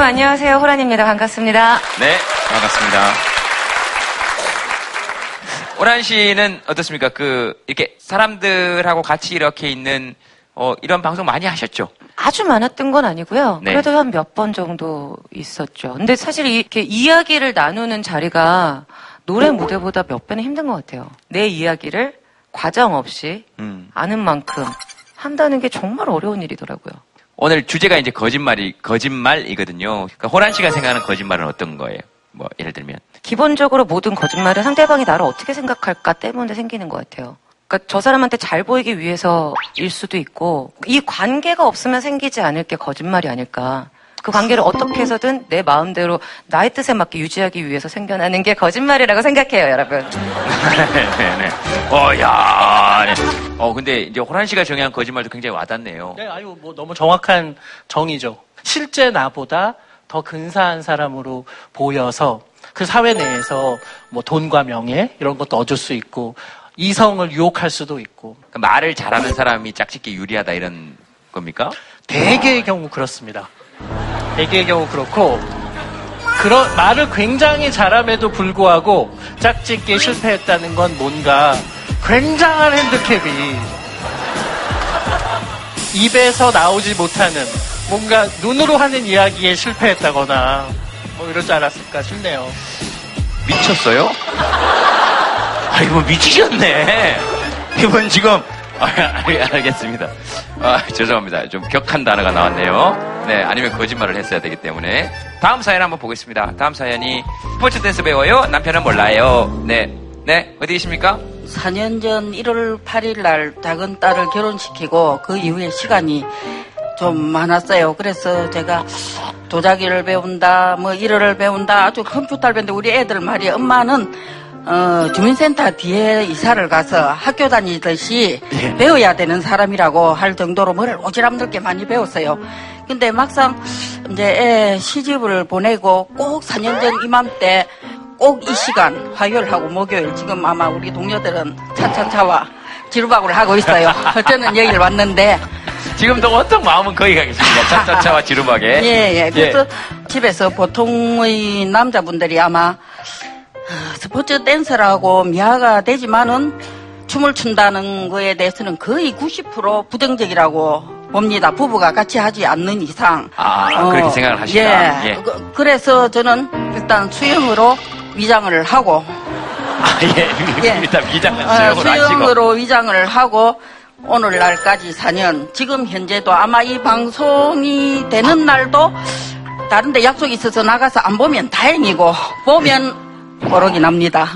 여러분 안녕하세요. 호란입니다. 반갑습니다. 네, 반갑습니다. 오란 씨는 어떻습니까? 그, 이렇게 사람들하고 같이 이렇게 있는, 어, 이런 방송 많이 하셨죠? 아주 많았던 건 아니고요. 네. 그래도 한 몇 번 정도 있었죠. 근데 사실 이렇게 이야기를 나누는 자리가 노래 무대보다 몇 배는 힘든 것 같아요. 내 이야기를 과정 없이 음. 아는 만큼 한다는 게 정말 어려운 일이더라고요. 오늘 주제가 이제 거짓말이, 거짓말이거든요. 그러니까 호란 씨가 생각하는 거짓말은 어떤 거예요? 뭐, 예를 들면. 기본적으로 모든 거짓말은 상대방이 나를 어떻게 생각할까 때문에 생기는 것 같아요. 그러니까 저 사람한테 잘 보이기 위해서일 수도 있고 이 관계가 없으면 생기지 않을 게 거짓말이 아닐까. 그 관계를 어떻게 해서든 내 마음대로 나의 뜻에 맞게 유지하기 위해서 생겨나는 게 거짓말이라고 생각해요, 여러분. 네, 네. 어, 야. 네. 어, 근데 이제 호란 씨가 정의한 거짓말도 굉장히 와닿네요. 네, 아유, 뭐 너무 정확한 정의죠. 실제 나보다 더 근사한 사람으로 보여서 그 사회 내에서 뭐 돈과 명예 이런 것도 얻을 수 있고 이성을 유혹할 수도 있고 그러니까 말을 잘하는 사람이 짝짓기 유리하다 이런 겁니까? 대개의 경우 그렇습니다. 대개의 경우 그렇고 그런 말을 굉장히 잘함에도 불구하고 짝짓기에 실패했다는 건 뭔가 굉장한 핸드캡이 입에서 나오지 못하는 뭔가 눈으로 하는 이야기에 실패했다거나 뭐 이러지 않았을까 싶네요. 미쳤어요? 아, 이거 미치셨네. 이분 지금, 아, 알- 알겠습니다. 아, 죄송합니다. 좀 격한 단어가 나왔네요. 네, 아니면 거짓말을 했어야 되기 때문에. 다음 사연 한번 보겠습니다. 다음 사연이 스포츠 댄스 배워요? 남편은 몰라요. 네. 네, 어디 계십니까? 4년 전 1월 8일 날 작은 딸을 결혼시키고 그 이후에 시간이 좀 많았어요. 그래서 제가 도자기를 배운다, 뭐 일어를 배운다, 아주 컴퓨터를 배운다. 우리 애들 말이 엄마는 어, 주민센터 뒤에 이사를 가서 학교 다니듯이 배워야 되는 사람이라고 할 정도로 뭐를 오지랖 넓게 많이 배웠어요. 근데 막상 이제 애 시집을 보내고 꼭 4년 전 이맘때 꼭 이 시간 화요일하고 목요일 지금 아마 우리 동료들은 차차차와 지루박을 하고 있어요. 저는 여기를 왔는데 지금도 어떤 마음은 거기 가겠습니다. 차차차와 지루박에. 예, 예. 그래서 집에서 보통의 남자분들이 아마 어, 스포츠 댄서라고 미화가 되지만은 춤을 춘다는 거에 대해서는 거의 90% 부정적이라고 봅니다. 부부가 같이 하지 않는 이상. 아, 어, 그렇게 생각을 하시다. 예. 예. 그- 그래서 저는 일단 수영으로 위장을 하고 아, 예, 일단 위장은 어. 수영으로 위장을 하고 오늘날까지 4년 지금 현재도 아마 이 방송이 되는 날도 다른데 약속이 있어서 나가서 안 보면 다행이고 보면 버럭이 납니다.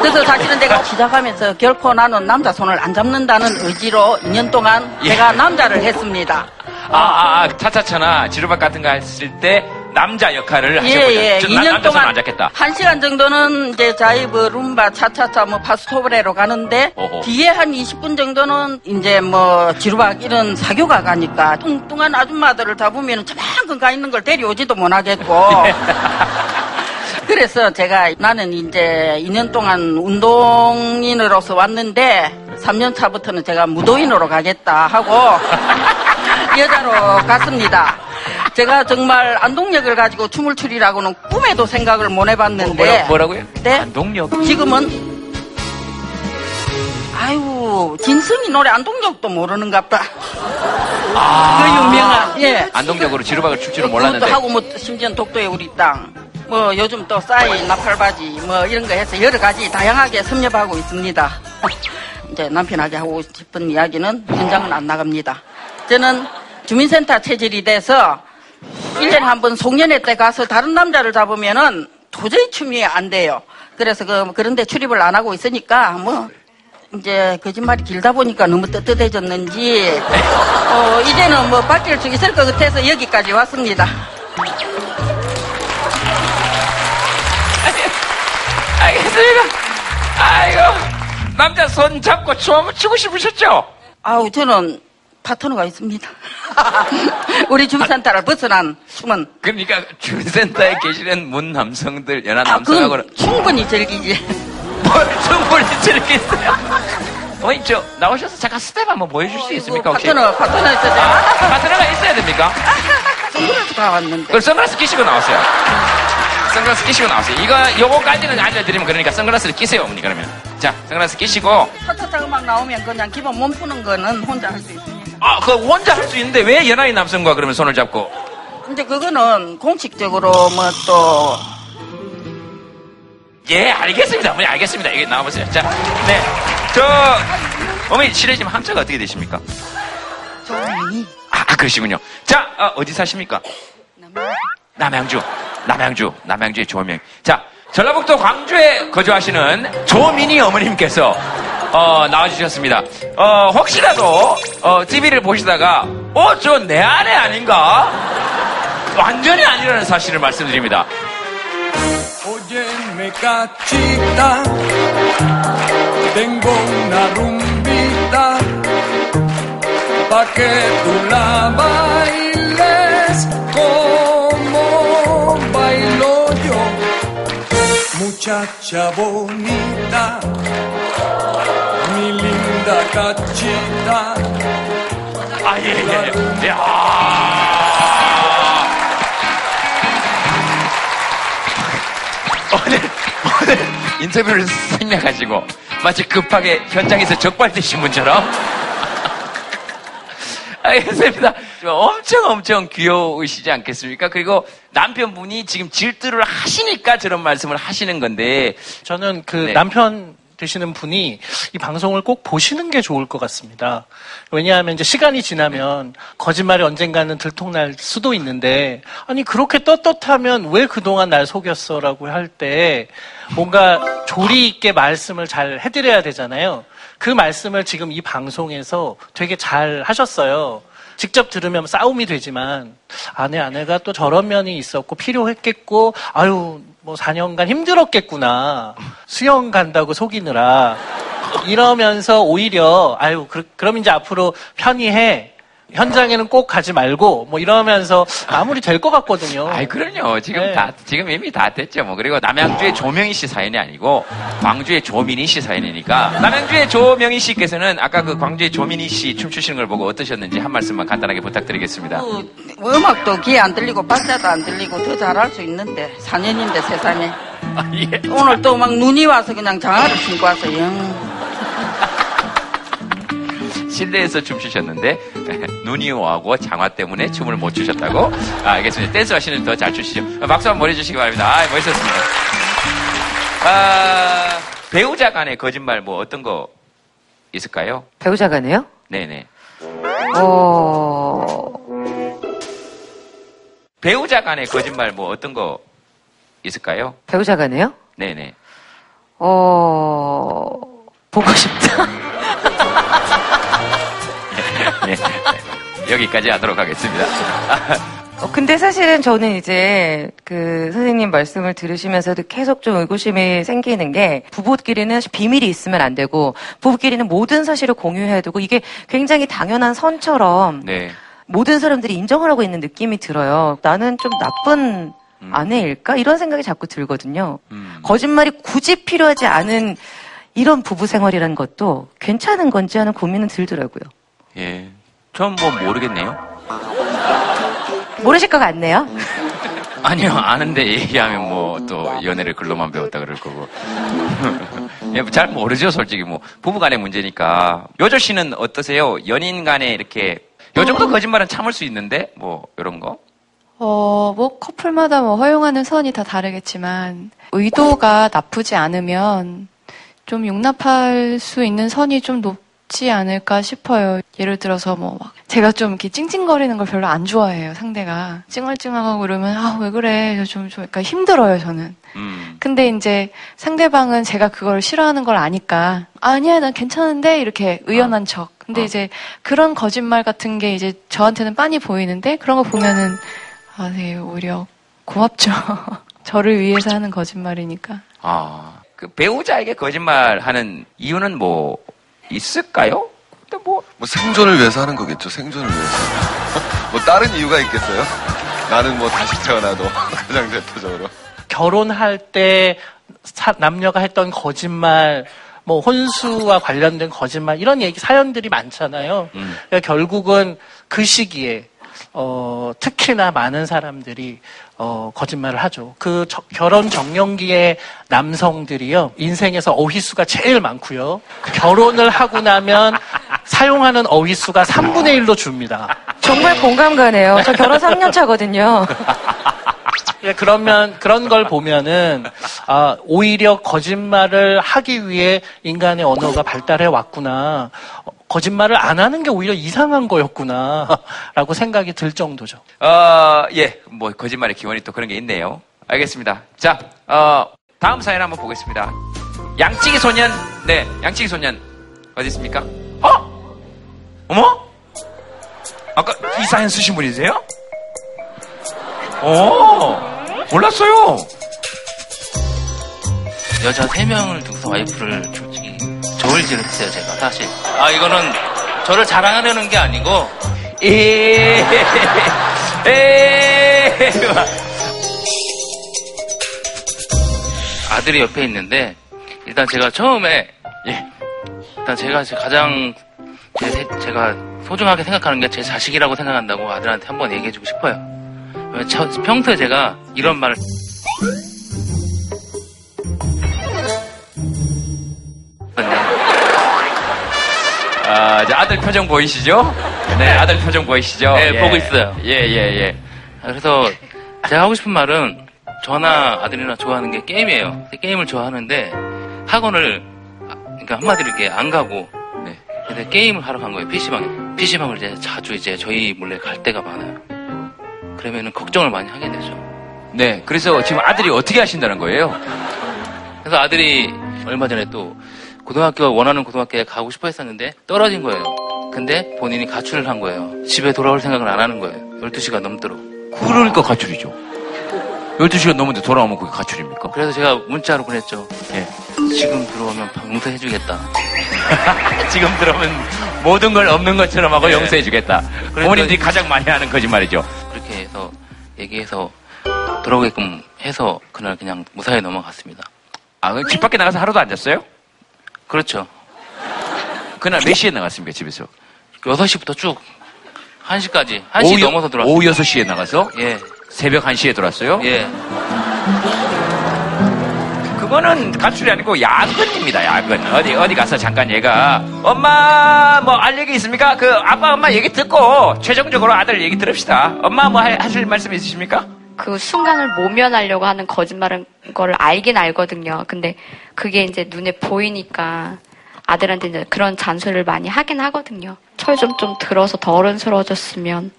그래서 사실은 제가 시작하면서 결코 나는 남자 손을 안 잡는다는 의지로 2년 동안 예. 제가 남자를 했습니다. 아, 아, 아, 차차차나 지루박 같은 거 했을 때 남자 역할을 예, 하셨군요. 예. 저 2년 남자 손 동안 안 잡겠다. 한 시간 정도는 이제 자이브, 룸바, 차차차, 뭐 파스토브레로 가는데 오호. 뒤에 한 20분 정도는 이제 뭐 지루박 이런 사교가 가니까 뚱뚱한 아줌마들을 잡으면 저만큼 가 있는 걸 데려오지도 못하겠고 그래서 제가 나는 이제 2년 동안 운동인으로서 왔는데 3년 차부터는 제가 무도인으로 가겠다 하고 여자로 갔습니다. 제가 정말 안동역을 가지고 춤을 추리라고는 꿈에도 생각을 못 해봤는데 뭐라, 뭐라고요? 네? 안동역. 지금은 아유 진성이 노래 안동역도 모르는갑다. 아, 그 유명한 예. 안동역으로 지루박을 출 줄은 그것도 몰랐는데. 하고 뭐 심지어 독도의 우리 땅. 뭐 요즘 또 싸이 나팔바지 뭐 이런 거 해서 여러 가지 다양하게 섭렵하고 있습니다. 이제 남편하게 하고 싶은 이야기는 현장은 안 나갑니다. 저는 주민센터 체질이 돼서 1년에 한 번 송년회 때 가서 다른 남자를 잡으면은 도저히 춤이 안 돼요. 그래서 그, 그런데 출입을 안 하고 있으니까 뭐 이제 거짓말이 길다 보니까 너무 떳떳해졌는지 어, 이제는 뭐 바뀔 수 있을 것 같아서 여기까지 왔습니다. 알겠습니다. 아이고, 남자 손 잡고 춤 한번 추고 싶으셨죠? 아우 저는 파트너가 있습니다. 우리 주민센터를 벗어난 춤은 그러니까 주민센터에 계시는 문 남성들, 연하 아, 남성하고는 그건 충분히 즐기지. 뭘 선물 저렇게 있어요? 어머님, 저, 나오셔서 잠깐 스텝 한번 보여줄 수 있습니까, 혹시? 파트너, 파트너 있어야 돼. 아, 파트너가 있어야 됩니까? 선글라스 다 왔는데. 그럼 선글라스 끼시고 나오세요. 선글라스 끼시고 나오세요. 이거, 요거까지는 알려드리면 그러니까 선글라스를 끼세요, 어머니, 그러면. 자, 선글라스 끼시고. 차차차 음악 나오면 그냥 기본 몸 푸는 거는 혼자 할 수 있으니까. 아, 그 혼자 할 수 있는데 왜 연하인 남성과 그러면 손을 잡고. 이제 그거는 공식적으로 뭐 또 예, 알겠습니다. 어머니, 알겠습니다. 여기 나와보세요. 자, 네. 저, 어머니, 실례지만 함자가 어떻게 되십니까? 조민이 아, 아, 그러시군요. 자, 어, 디 사십니까? 남양주. 남양주. 남양주의 조명. 자, 전라북도 광주에 거주하시는 조민희 어머님께서 어, 나와주셨습니다. 어, 혹시라도 어, TV를 보시다가 어, 저 내 아내 아닌가? 완전히 아니라는 사실을 말씀드립니다. Óyeme cachita, linda cachita. 아, 예, 예. 야 오늘, 오늘 인터뷰를 생략하시고 마치 급하게 현장에서 적발되신 분처럼 알겠습니다. 엄청 엄청 귀여우시지 않겠습니까? 그리고 남편분이 지금 질투를 하시니까 저런 말씀을 하시는 건데 저는 그 네. 남편 되시는 분이 이 방송을 꼭 보시는 게 좋을 것 같습니다. 왜냐하면 이제 시간이 지나면 거짓말이 언젠가는 들통날 수도 있는데 아니 그렇게 떳떳하면 왜 그동안 날 속였어라고 할 때 뭔가 조리 있게 말씀을 잘 해드려야 되잖아요. 그 말씀을 지금 이 방송에서 되게 잘 하셨어요. 직접 들으면 싸움이 되지만 아내 아내가 또 저런 면이 있었고 필요했겠고 아유 뭐 4년간 힘들었겠구나. 수영 간다고 속이느라. 이러면서 오히려 아유 그, 럼 이제 앞으로 편히 해 현장에는 꼭 가지 말고 뭐 이러면서 마무리 될 것 같거든요. 아이 그럼요. 지금 네. 다 지금 이미 다 됐죠. 뭐 그리고 남양주의 조명희 씨 사연이 아니고 광주의 조민희 씨 사연이니까 남양주의 조명희 씨께서는 아까 그 광주의 조민희 씨 춤추시는 걸 보고 어떠셨는지 한 말씀만 간단하게 부탁드리겠습니다. 뭐 음악도 귀에 안 들리고 박자도 안 들리고 더 잘할 수 있는데 4년인데 세상에 아, 예. 오늘 또 막 눈이 와서 그냥 장화를 신고 와서 영 실내에서 춤추셨는데 눈이 오하고 장화 때문에 춤을 못 추셨다고? 아, 알겠습니다. 댄스 하시는 더 잘 추시죠. 아, 박수 한번 보내주시기 바랍니다. 아, 멋있었습니다. 아, 배우자 간의 거짓말 뭐 어떤 거 있을까요? 배우자 간에요? 네네. 어, 배우자 간의 거짓말 뭐 어떤 거 있을까요? 배우자 간에요? 네네. 어, 보고 싶다. 예. 여기까지 하도록 하겠습니다. 어, 근데 사실은 저는 이제 그 선생님 말씀을 들으시면서도 계속 좀 의구심이 생기는 게 부부끼리는 비밀이 있으면 안 되고 부부끼리는 모든 사실을 공유해야 되고 이게 굉장히 당연한 선처럼 네. 모든 사람들이 인정을 하고 있는 느낌이 들어요. 나는 좀 나쁜 아내일까? 이런 생각이 자꾸 들거든요. 거짓말이 굳이 필요하지 않은 이런 부부 생활이라는 것도 괜찮은 건지 하는 고민은 들더라고요. 예. 전 뭐 모르겠네요. 모르실 것 같네요. 아니요, 아는데 얘기하면 뭐 또 연애를 글로만 배웠다 그럴 거고. 예, 잘 모르죠, 솔직히 뭐. 부부 간의 문제니까. 요조 씨는 어떠세요? 연인 간에 이렇게, 요 정도 거짓말은 참을 수 있는데, 뭐, 이런 거? 어, 뭐 커플마다 뭐 허용하는 선이 다 다르겠지만 의도가 나쁘지 않으면 좀 용납할 수 있는 선이 좀 높 지 않을까 싶어요. 예를 들어서 뭐 막 제가 좀 이렇게 찡찡거리는 걸 별로 안 좋아해요. 상대가 찡얼찡얼하고 그러면 아 왜 그래 좀좀 약간 힘들어요 저는. 음. 근데 이제 상대방은 제가 그걸 싫어하는 걸 아니까 아니야 난 괜찮은데 이렇게 의연한 척. 근데 이제 그런 거짓말 같은 게 이제 저한테는 빤히 보이는데 그런 거 보면은 아, 네, 오히려 고맙죠. 저를 위해서 하는 거짓말이니까. 아, 그 배우자에게 거짓말 하는 이유는 뭐, 있을까요? 근데 뭐, 뭐 생존을 위해서 하는 거겠죠. 생존을 위해서. 뭐 다른 이유가 있겠어요? 나는 뭐 다시 태어나도 가장 대표적으로. 결혼할 때 사- 남녀가 했던 거짓말, 뭐 혼수와 관련된 거짓말 이런 얘기 사연들이 많잖아요. 그러니까 결국은 그 시기에 어, 특히나 많은 사람들이 어, 거짓말을 하죠. 그 저- 결혼 정년기의 남성들이요 인생에서 어휘수가 제일 많고요. 결혼을 하고 나면 사용하는 어휘수가 3분의 1로 줍니다. 정말 공감 가네요. 저 결혼 3년 차거든요. 예, 그러면 그런 걸 보면은 아, 오히려 거짓말을 하기 위해 인간의 언어가 발달해 왔구나. 어, 거짓말을 안 하는 게 오히려 이상한 거였구나라고 생각이 들 정도죠. 어, 예, 뭐, 거짓말의 기원이 또 그런 게 있네요. 알겠습니다. 자, 어, 다음 사연 한번 보겠습니다. 양치기 소년, 네, 양치기 소년, 어디 있습니까? 어? 어머? 아까 이 사연 쓰신 분이세요? 어, 몰랐어요. 여자 세명을 두고서 와이프를 솔 저울질을 했어요, 제가, 사실. 아, 이거는 저를 자랑하려는 게 아니고, 에, 에, 아들이 옆에 있는데, 일단 제가 처음에, 예, 일단 제가 제 가장, 제, 세- 제가 소중하게 생각하는 게 제 자식이라고 생각한다고 아들한테 한번 얘기해주고 싶어요. 평소에 제가 이런 말을, 아, 이제 아들 표정 보이시죠? 네, 아들 표정 보이시죠? 네, 예. 보고 있어요. 예, 예, 예. 그래서 제가 하고 싶은 말은 저나 아들이나 좋아하는 게 게임이에요. 게임을 좋아하는데 학원을 아, 그러니까 한마디로 이렇게 안 가고 네. 근데 게임을 하러 간 거예요. PC방에. PC방을 이제 자주 이제 저희 몰래 갈 때가 많아요. 그러면은 걱정을 많이 하게 되죠. 네, 그래서 지금 아들이 어떻게 하신다는 거예요? 그래서 아들이 얼마 전에 또 고등학교 원하는 고등학교에 가고 싶어 했었는데 떨어진 거예요. 근데 본인이 가출을 한 거예요. 집에 돌아올 생각을 안 하는 거예요. 12시가 넘도록. 그러니까 가출이죠. 12시간 넘었는데 돌아오면 그게 가출입니까? 그래서 제가 문자로 보냈죠. 예. 지금 들어오면 방사해주겠다. 지금 들어오면 모든 걸 없는 것처럼 하고 네. 용서해주겠다. 부모님들이 가장 많이 하는 거짓말이죠. 그렇게 해서 얘기해서 돌아오게끔 해서 그날 그냥 무사히 넘어갔습니다. 아, 그럼 집 밖에 나가서 하루도 안 잤어요? 그렇죠. 그날 몇 시에 나갔습니까, 집에서? 6시부터 쭉 1시까지. 1시 오후 여- 넘어서 들어왔어요. 오후 6시에 나가서? 예. 새벽 1시에 들어왔어요? 예. 그거는 가출이 아니고 야근입니다, 야근. 어디, 어디 가서 잠깐 얘가, 엄마, 뭐, 알 얘기 있습니까? 그, 아빠, 엄마 얘기 듣고, 최종적으로 아들 얘기 들읍시다. 엄마, 뭐, 하- 하실 말씀 있으십니까? 그 순간을 모면하려고 하는 거짓말인 걸 알긴 알거든요. 근데 그게 이제 눈에 보이니까 아들한테 이제 그런 잔소리를 많이 하긴 하거든요. 철좀좀 들어서 더 어른스러워졌으면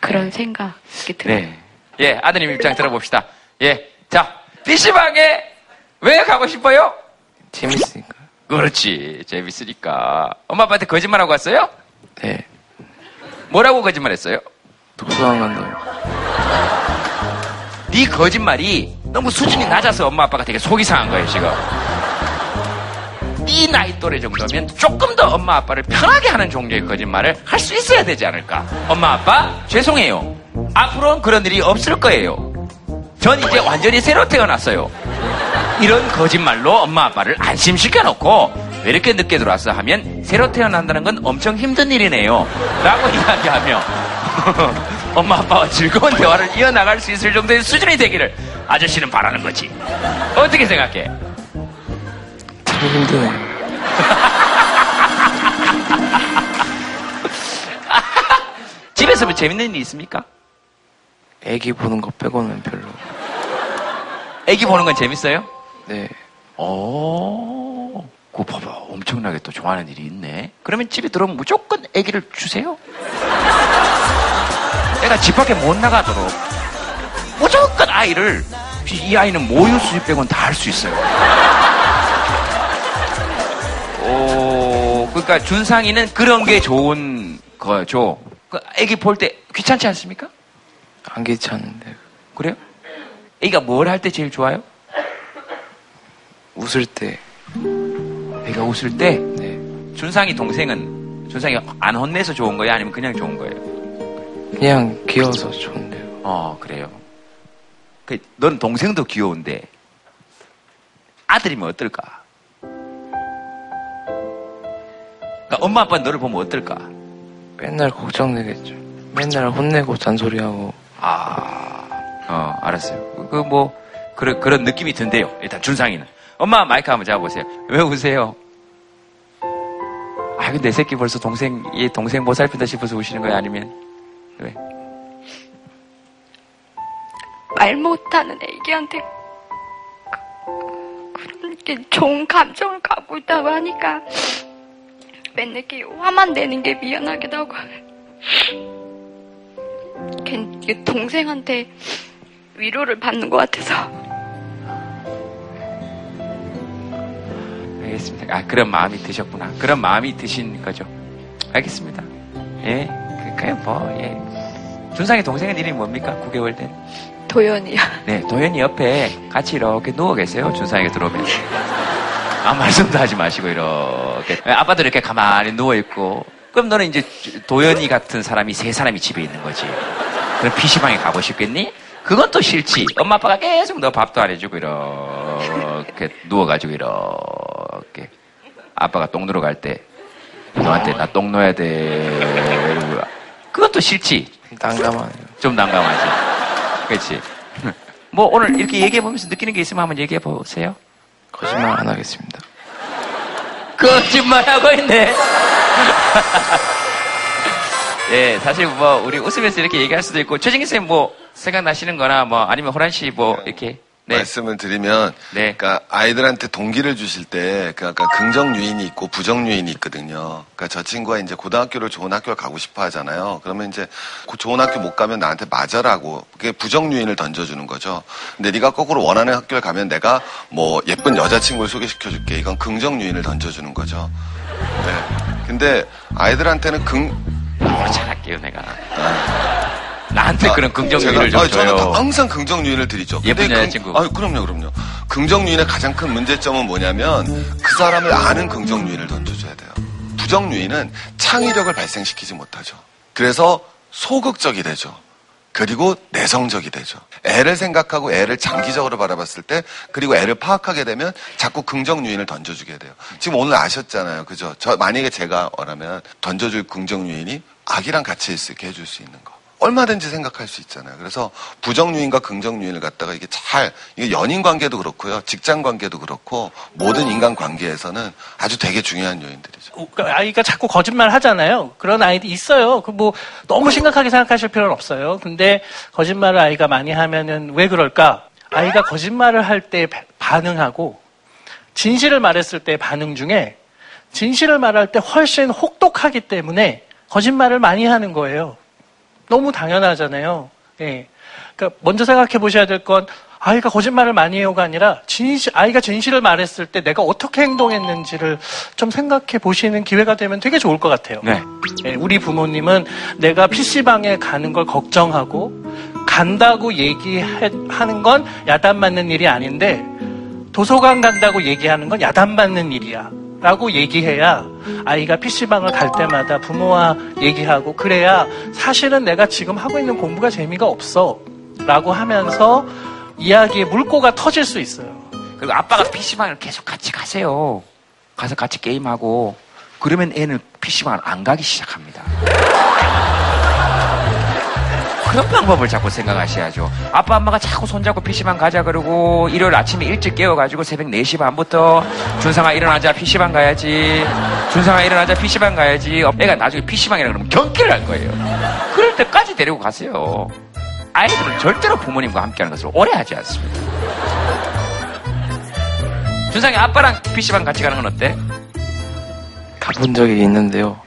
그런 생각이 들어요. 네. 예, 아드님 입장 들어봅시다. 예. 자, PC방에 왜 가고 싶어요? 재밌으니까. 그렇지. 재밌으니까. 엄마 아빠한테 거짓말하고 왔어요? 네. 뭐라고 거짓말했어요? 도서관 간다고. 네 거짓말이 너무 수준이 낮아서 엄마 아빠가 되게 속이 상한 거예요, 지금. 네 나이 또래 정도면 조금 더 엄마 아빠를 편하게 하는 종류의 거짓말을 할 수 있어야 되지 않을까? 엄마 아빠, 죄송해요. 앞으로는 그런 일이 없을 거예요. 전 이제 완전히 새로 태어났어요. 이런 거짓말로 엄마 아빠를 안심시켜 놓고 왜 이렇게 늦게 들어왔어 하면 새로 태어난다는 건 엄청 힘든 일이네요. 라고 이야기하며 엄마 아빠와 즐거운 대화를 이어나갈 수 있을 정도의 수준이 되기를 아저씨는 바라는 거지. 어떻게 생각해? 참 힘드네. 집에서 뭐 재밌는 일 있습니까? 애기 보는 거 빼고는 별로. 애기 보는 건 재밌어요? 네. 오, 그거 봐봐. 엄청나게 또 좋아하는 일이 있네. 그러면 집에 들어오면 무조건 애기를 주세요. 애가 집 밖에 못 나가도록 무조건 아이를 이 아이는 모유 수유 빼고는 다할 수 있어요. 오, 그러니까 준상이는 그런 게 좋은 거죠. 그 애기 볼 때 귀찮지 않습니까? 안 귀찮은데. 그래요? 애기가 뭘 할 때 제일 좋아요? 웃을 때. 애가 웃을 때? 네. 준상이 동생은 준상이 안 혼내서 좋은 거예요? 아니면 그냥 좋은 거예요? 그냥 귀여워서 좋은데요. 어, 그래요. 그, 넌 동생도 귀여운데 아들이면 어떨까? 그러니까 엄마 아빠 너를 보면 어떨까? 맨날 걱정되겠죠. 맨날 혼내고 잔소리하고. 아, 어, 알았어요. 그 뭐 그런 그런 느낌이 든대요. 일단 준상이는 엄마 마이크 한번 잡아보세요. 왜 우세요? 아, 근데 내 새끼 벌써 동생 얘 동생 못 살핀다 싶어서 우시는 거야 아니면 왜? 말 못하는 애기한테 그- 그렇게 좋은 감정을 갖고 있다고 하니까 맨날 이렇게 화만 내는 게 미안하기도 하고 동생한테 위로를 받는 것 같아서 알겠습니다. 아, 그런 마음이 드셨구나. 그런 마음이 드신 거죠. 알겠습니다. 예, 그, 그냥 뭐, 예. 준상의 동생은 이름이 뭡니까? 9개월 된? 도연이요. 네, 도현이 옆에 같이 이렇게 누워 계세요. 준상이가 들어오면. 아무 말씀도 하지 마시고, 이렇게. 아빠도 이렇게 가만히 누워있고. 그럼 너는 이제 도현이 같은 사람이 세 사람이 집에 있는 거지. 그럼 PC방에 가고 싶겠니? 그건 또 싫지. 엄마 아빠가 계속 너 밥도 안 해주고, 이렇게 누워가지고, 이렇게. 아빠가 똥 누러 갈 때, 너한테 나 똥 넣어야 돼. 이러고. 또 싫지. 난감하네요. 좀 난감하지. 그렇지. 뭐 오늘 이렇게 얘기해 보면서 느끼는 게 있으면 한번 얘기해 보세요. 거짓말 안 하겠습니다. 거짓말 하고 있네. 예, 사실 뭐 우리 웃으면서 이렇게 얘기할 수도 있고 최진기 쌤뭐 생각나시는 거나 뭐 아니면 호란 씨 뭐 이렇게 네. 말씀을 드리면, 그러니까 아이들한테 동기를 주실 때, 그러니까 긍정 유인이 있고 부정 유인이 있거든요. 그러니까 저 친구가 이제 고등학교를 좋은 학교를 가고 싶어 하잖아요. 그러면 이제 그 좋은 학교 못 가면 나한테 맞아라고 그게 부정 유인을 던져주는 거죠. 근데 네가 거꾸로 원하는 학교를 가면 내가 뭐 예쁜 여자 친구를 소개시켜줄게. 이건 긍정 유인을 던져주는 거죠. 네. 근데 아이들한테는 긍뭐 잘할게요 내가. 나한테 그런 긍정 유인을 좀 아니, 저는 줘요. 항상 긍정 유인을 드리죠. 예쁜 여자친구. 아유, 그럼요, 그럼요. 긍정 유인의 가장 큰 문제점은 뭐냐면 그 사람을 아는 긍정 유인을 던져줘야 돼요. 부정 유인은 창의력을 발생시키지 못하죠. 그래서 소극적이 되죠. 그리고 내성적이 되죠. 애를 생각하고 애를 장기적으로 바라봤을 때 그리고 애를 파악하게 되면 자꾸 긍정 유인을 던져주게 돼요. 지금 오늘 아셨잖아요. 그죠? 저 만약에 제가 원하면 던져줄 긍정 유인이 아기랑 같이 있게 해줄 수 있는 거. 얼마든지 생각할 수 있잖아요. 그래서 부정 유인과 긍정 유인을 갖다가 이게 잘 이게 연인 관계도 그렇고요. 직장 관계도 그렇고 모든 인간 관계에서는 아주 되게 중요한 요인들이죠. 그 아이가 자꾸 거짓말 하잖아요. 그런 아이도 있어요. 그 뭐 너무 심각하게 생각하실 필요는 없어요. 근데 거짓말을 아이가 많이 하면은 왜 그럴까? 아이가 거짓말을 할 때 반응하고 진실을 말했을 때 반응 중에 진실을 말할 때 훨씬 혹독하기 때문에 거짓말을 많이 하는 거예요. 너무 당연하잖아요. 예. 그러니까 먼저 생각해 보셔야 될 건 아이가 거짓말을 많이 해요가 아니라 진실, 아이가 진실을 말했을 때 내가 어떻게 행동했는지를 좀 생각해 보시는 기회가 되면 되게 좋을 것 같아요. 네. 예, 우리 부모님은 내가 PC방에 가는 걸 걱정하고 간다고 얘기하는 건 야단 맞는 일이 아닌데 도서관 간다고 얘기하는 건 야단 맞는 일이야. 라고 얘기해야 아이가 PC방을 갈 때마다 부모와 얘기하고 그래야 사실은 내가 지금 하고 있는 공부가 재미가 없어. 라고 하면서 이야기의 물꼬가 터질 수 있어요. 그리고 아빠가 PC방을 계속 같이 가세요. 가서 같이 게임하고 그러면 애는 PC방을 안 가기 시작합니다. 그런 방법을 자꾸 생각하셔야죠. 아빠, 엄마가 자꾸 손잡고 PC방 가자 그러고 일요일 아침에 일찍 깨워가지고 새벽 4시 반부터 준상아 일어나자 PC방 가야지. 준상아 일어나자 PC방 가야지. 애가 나중에 PC방이라 그러면 경기를 할 거예요. 그럴 때까지 데리고 가세요. 아이들은 절대로 부모님과 함께하는 것을 오래 하지 않습니다. 준상이 아빠랑 PC방 같이 가는 건 어때? 가본 적이 있는데요.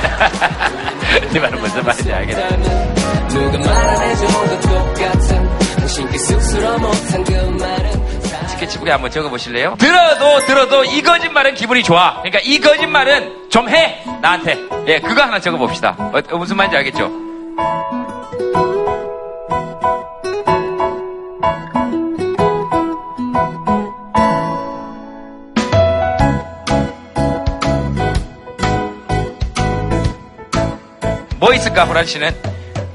네 말은 무슨 말인지 알겠네. 못한 그 스케치북에 한번 적어보실래요? 들어도 들어도 이 거짓말은 기분이 좋아. 그러니까 이 거짓말은 좀 해. 나한테. 예, 그거 하나 적어봅시다. 어, 어, 무슨 말인지 알겠죠? 뭐 있을까, 호란 씨는?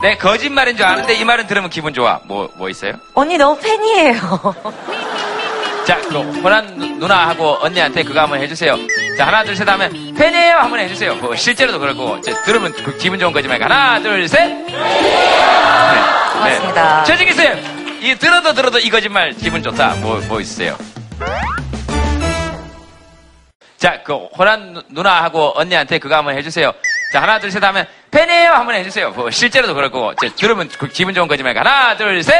네, 거짓말인 줄 아는데 이 말은 들으면 기분 좋아. 뭐, 뭐 있어요? 언니 너무 팬이에요. 자, 그럼 호란 누- 누나하고 언니한테 그거 한번 해주세요. 자, 하나, 둘, 셋 하면 팬이에요 한번 해주세요. 뭐 실제로도 그렇고 이제 들으면 그 기분 좋은 거지만 하나, 둘, 셋. 네. 고맙습니다. 최진기 쌤, 이 들어도 들어도 이 거짓말 기분 좋다. 뭐, 뭐 있으세요? 자, 그 호란 누- 누나하고 언니한테 그거 한번 해주세요. 자, 하나, 둘, 셋 하면 팬이에요 한번 해주세요. 뭐 실제로도 그렇고 이제 들으면 그 기분 좋은 거지만 하나, 둘, 셋.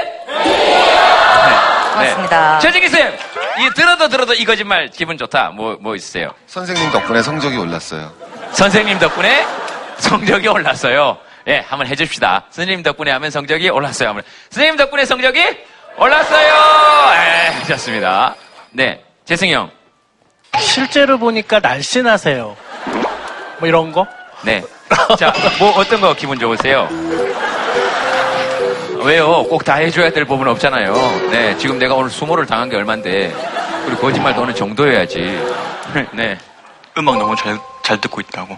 고맙습니다. 최진기 쌤, 이 들어도 들어도 이 거짓말 기분 좋다. 뭐, 뭐 있으세요? 선생님 덕분에 성적이 올랐어요. 선생님 덕분에 성적이 올랐어요. 예, 한번 해줍시다. 선생님 덕분에 하면 성적이 올랐어요. 한번. 선생님 덕분에 성적이 올랐어요. 예, 좋습니다. 네, 재승이 형. 실제로 보니까 날씬하세요. 뭐 이런 거? 네. 자, 뭐 어떤 거 기분 좋으세요? 왜요? 꼭 다 해줘야 될 부분 없잖아요. 네, 지금 내가 오늘 수모를 당한 게 얼만데, 그리고 거짓말도 어느 정도여야지. 네. 음악 너무 잘, 잘 듣고 있다고.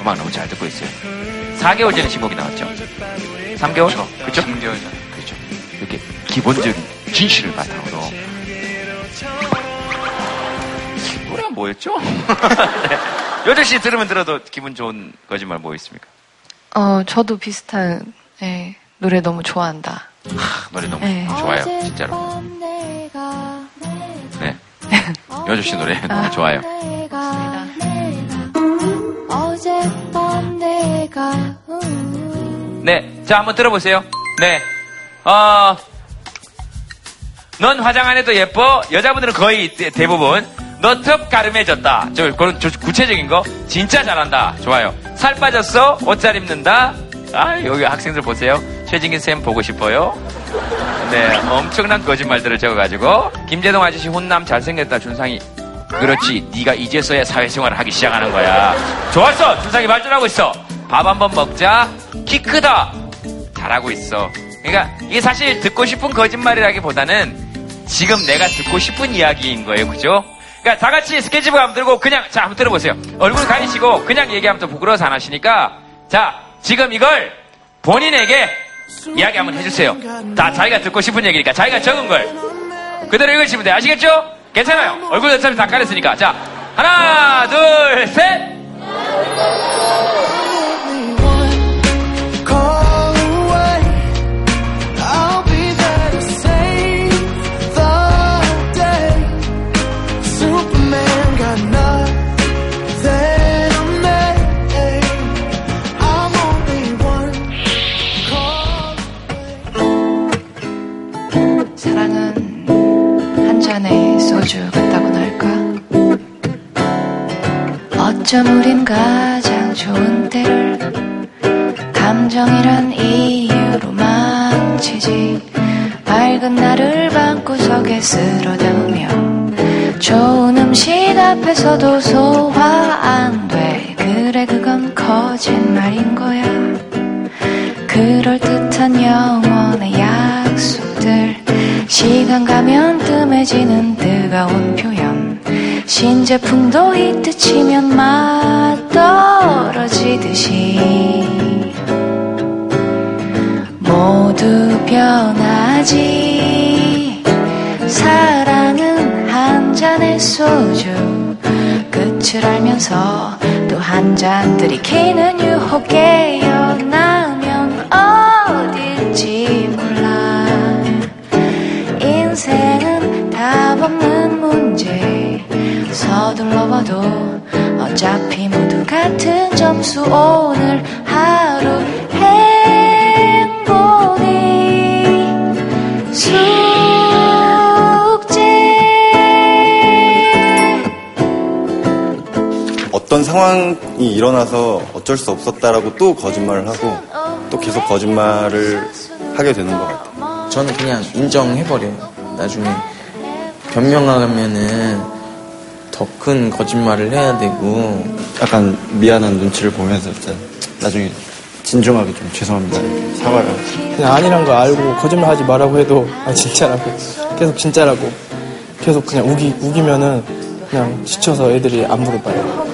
음악 너무 잘 듣고 있어요. 4개월 전에 신곡이 나왔죠. 3개월? 그렇죠? 3개월 전. 그렇죠. 이렇게 기본적인 진실을 바탕으로. 노래가 뭐였죠? 네. 여덟 씨 들으면 들어도 기분 좋은 거짓말 뭐 있습니까? 어, 저도 비슷한 예, 노래 너무 좋아한다. 노래 너무 네. 좋아요, 진짜로. 네. 여덟 씨 노래 너무 좋아요. 어젯밤 내가 네. 자, 한번 들어보세요. 네. 어, 넌 화장 안 해도 예뻐. 여자분들은 거의 대- 대부분. 너턱 가름해졌다. 저, 저- 구체적인 거. 진짜 잘한다. 좋아요. 살 빠졌어. 옷 잘 입는다. 아, 여기 학생들 보세요. 최진긴 쌤 보고 싶어요. 네. 엄청난 거짓말들을 적어가지고. 김재동 아저씨 혼남 잘생겼다. 준상이. 그렇지. 네가 이제서야 사회생활을 하기 시작하는 거야. 좋았어. 준상이 발전하고 있어. 밥 한 번 먹자. 키 크다. 잘하고 있어. 그러니까 이게 사실 듣고 싶은 거짓말이라기보다는 지금 내가 듣고 싶은 이야기인 거예요. 그죠? 그러니까 다 같이 스케치북 한번 들고 그냥 자 한번 들어보세요. 얼굴 가리시고 그냥 얘기하면 또 부끄러워서 안 하시니까 자 지금 이걸 본인에게 이야기 한번 해주세요. 다 자기가 듣고 싶은 얘기니까 자기가 적은 걸 그대로 읽으시면 돼요. 아시겠죠? 괜찮아요. 얼굴 어차피 다 가렸으니까 자 하나 둘 셋. 어쩜 우린 가장 좋은 때를 감정이란 이유로 망치지. 밝은 날을 방구석에 쓸어 담으며 좋은 음식 앞에서도 소화 안 돼. 그래 그건 거짓말인 거야. 그럴듯한 영원의 약속들. 시간 가면 뜸해지는 뜨거운 표현 신제품도 이때 치면 맛 떨어지듯이 모두 변하지. 사랑은 한 잔의 소주 끝을 알면서 또 한 잔 들이키는 유혹 깨어나 서둘러 봐도 어차피 모두 같은 점수 오늘 하루 행복이 숙제 어떤 상황이 일어나서 어쩔 수 없었다라고 또 거짓말을 하고 또 계속 거짓말을 하게 되는 것 같아요. 저는 그냥 인정해버려요. 나중에 변명하면은 더 큰 거짓말을 해야 되고 약간 미안한 눈치를 보면서 진짜 나중에 진중하게 좀 죄송합니다 이렇게 사과를. 그냥 아니란 거 알고 거짓말 하지 말라고 해도 아 진짜라고 계속 진짜라고 계속 그냥 우기 우기면은 그냥 지쳐서 애들이 안 물어봐요.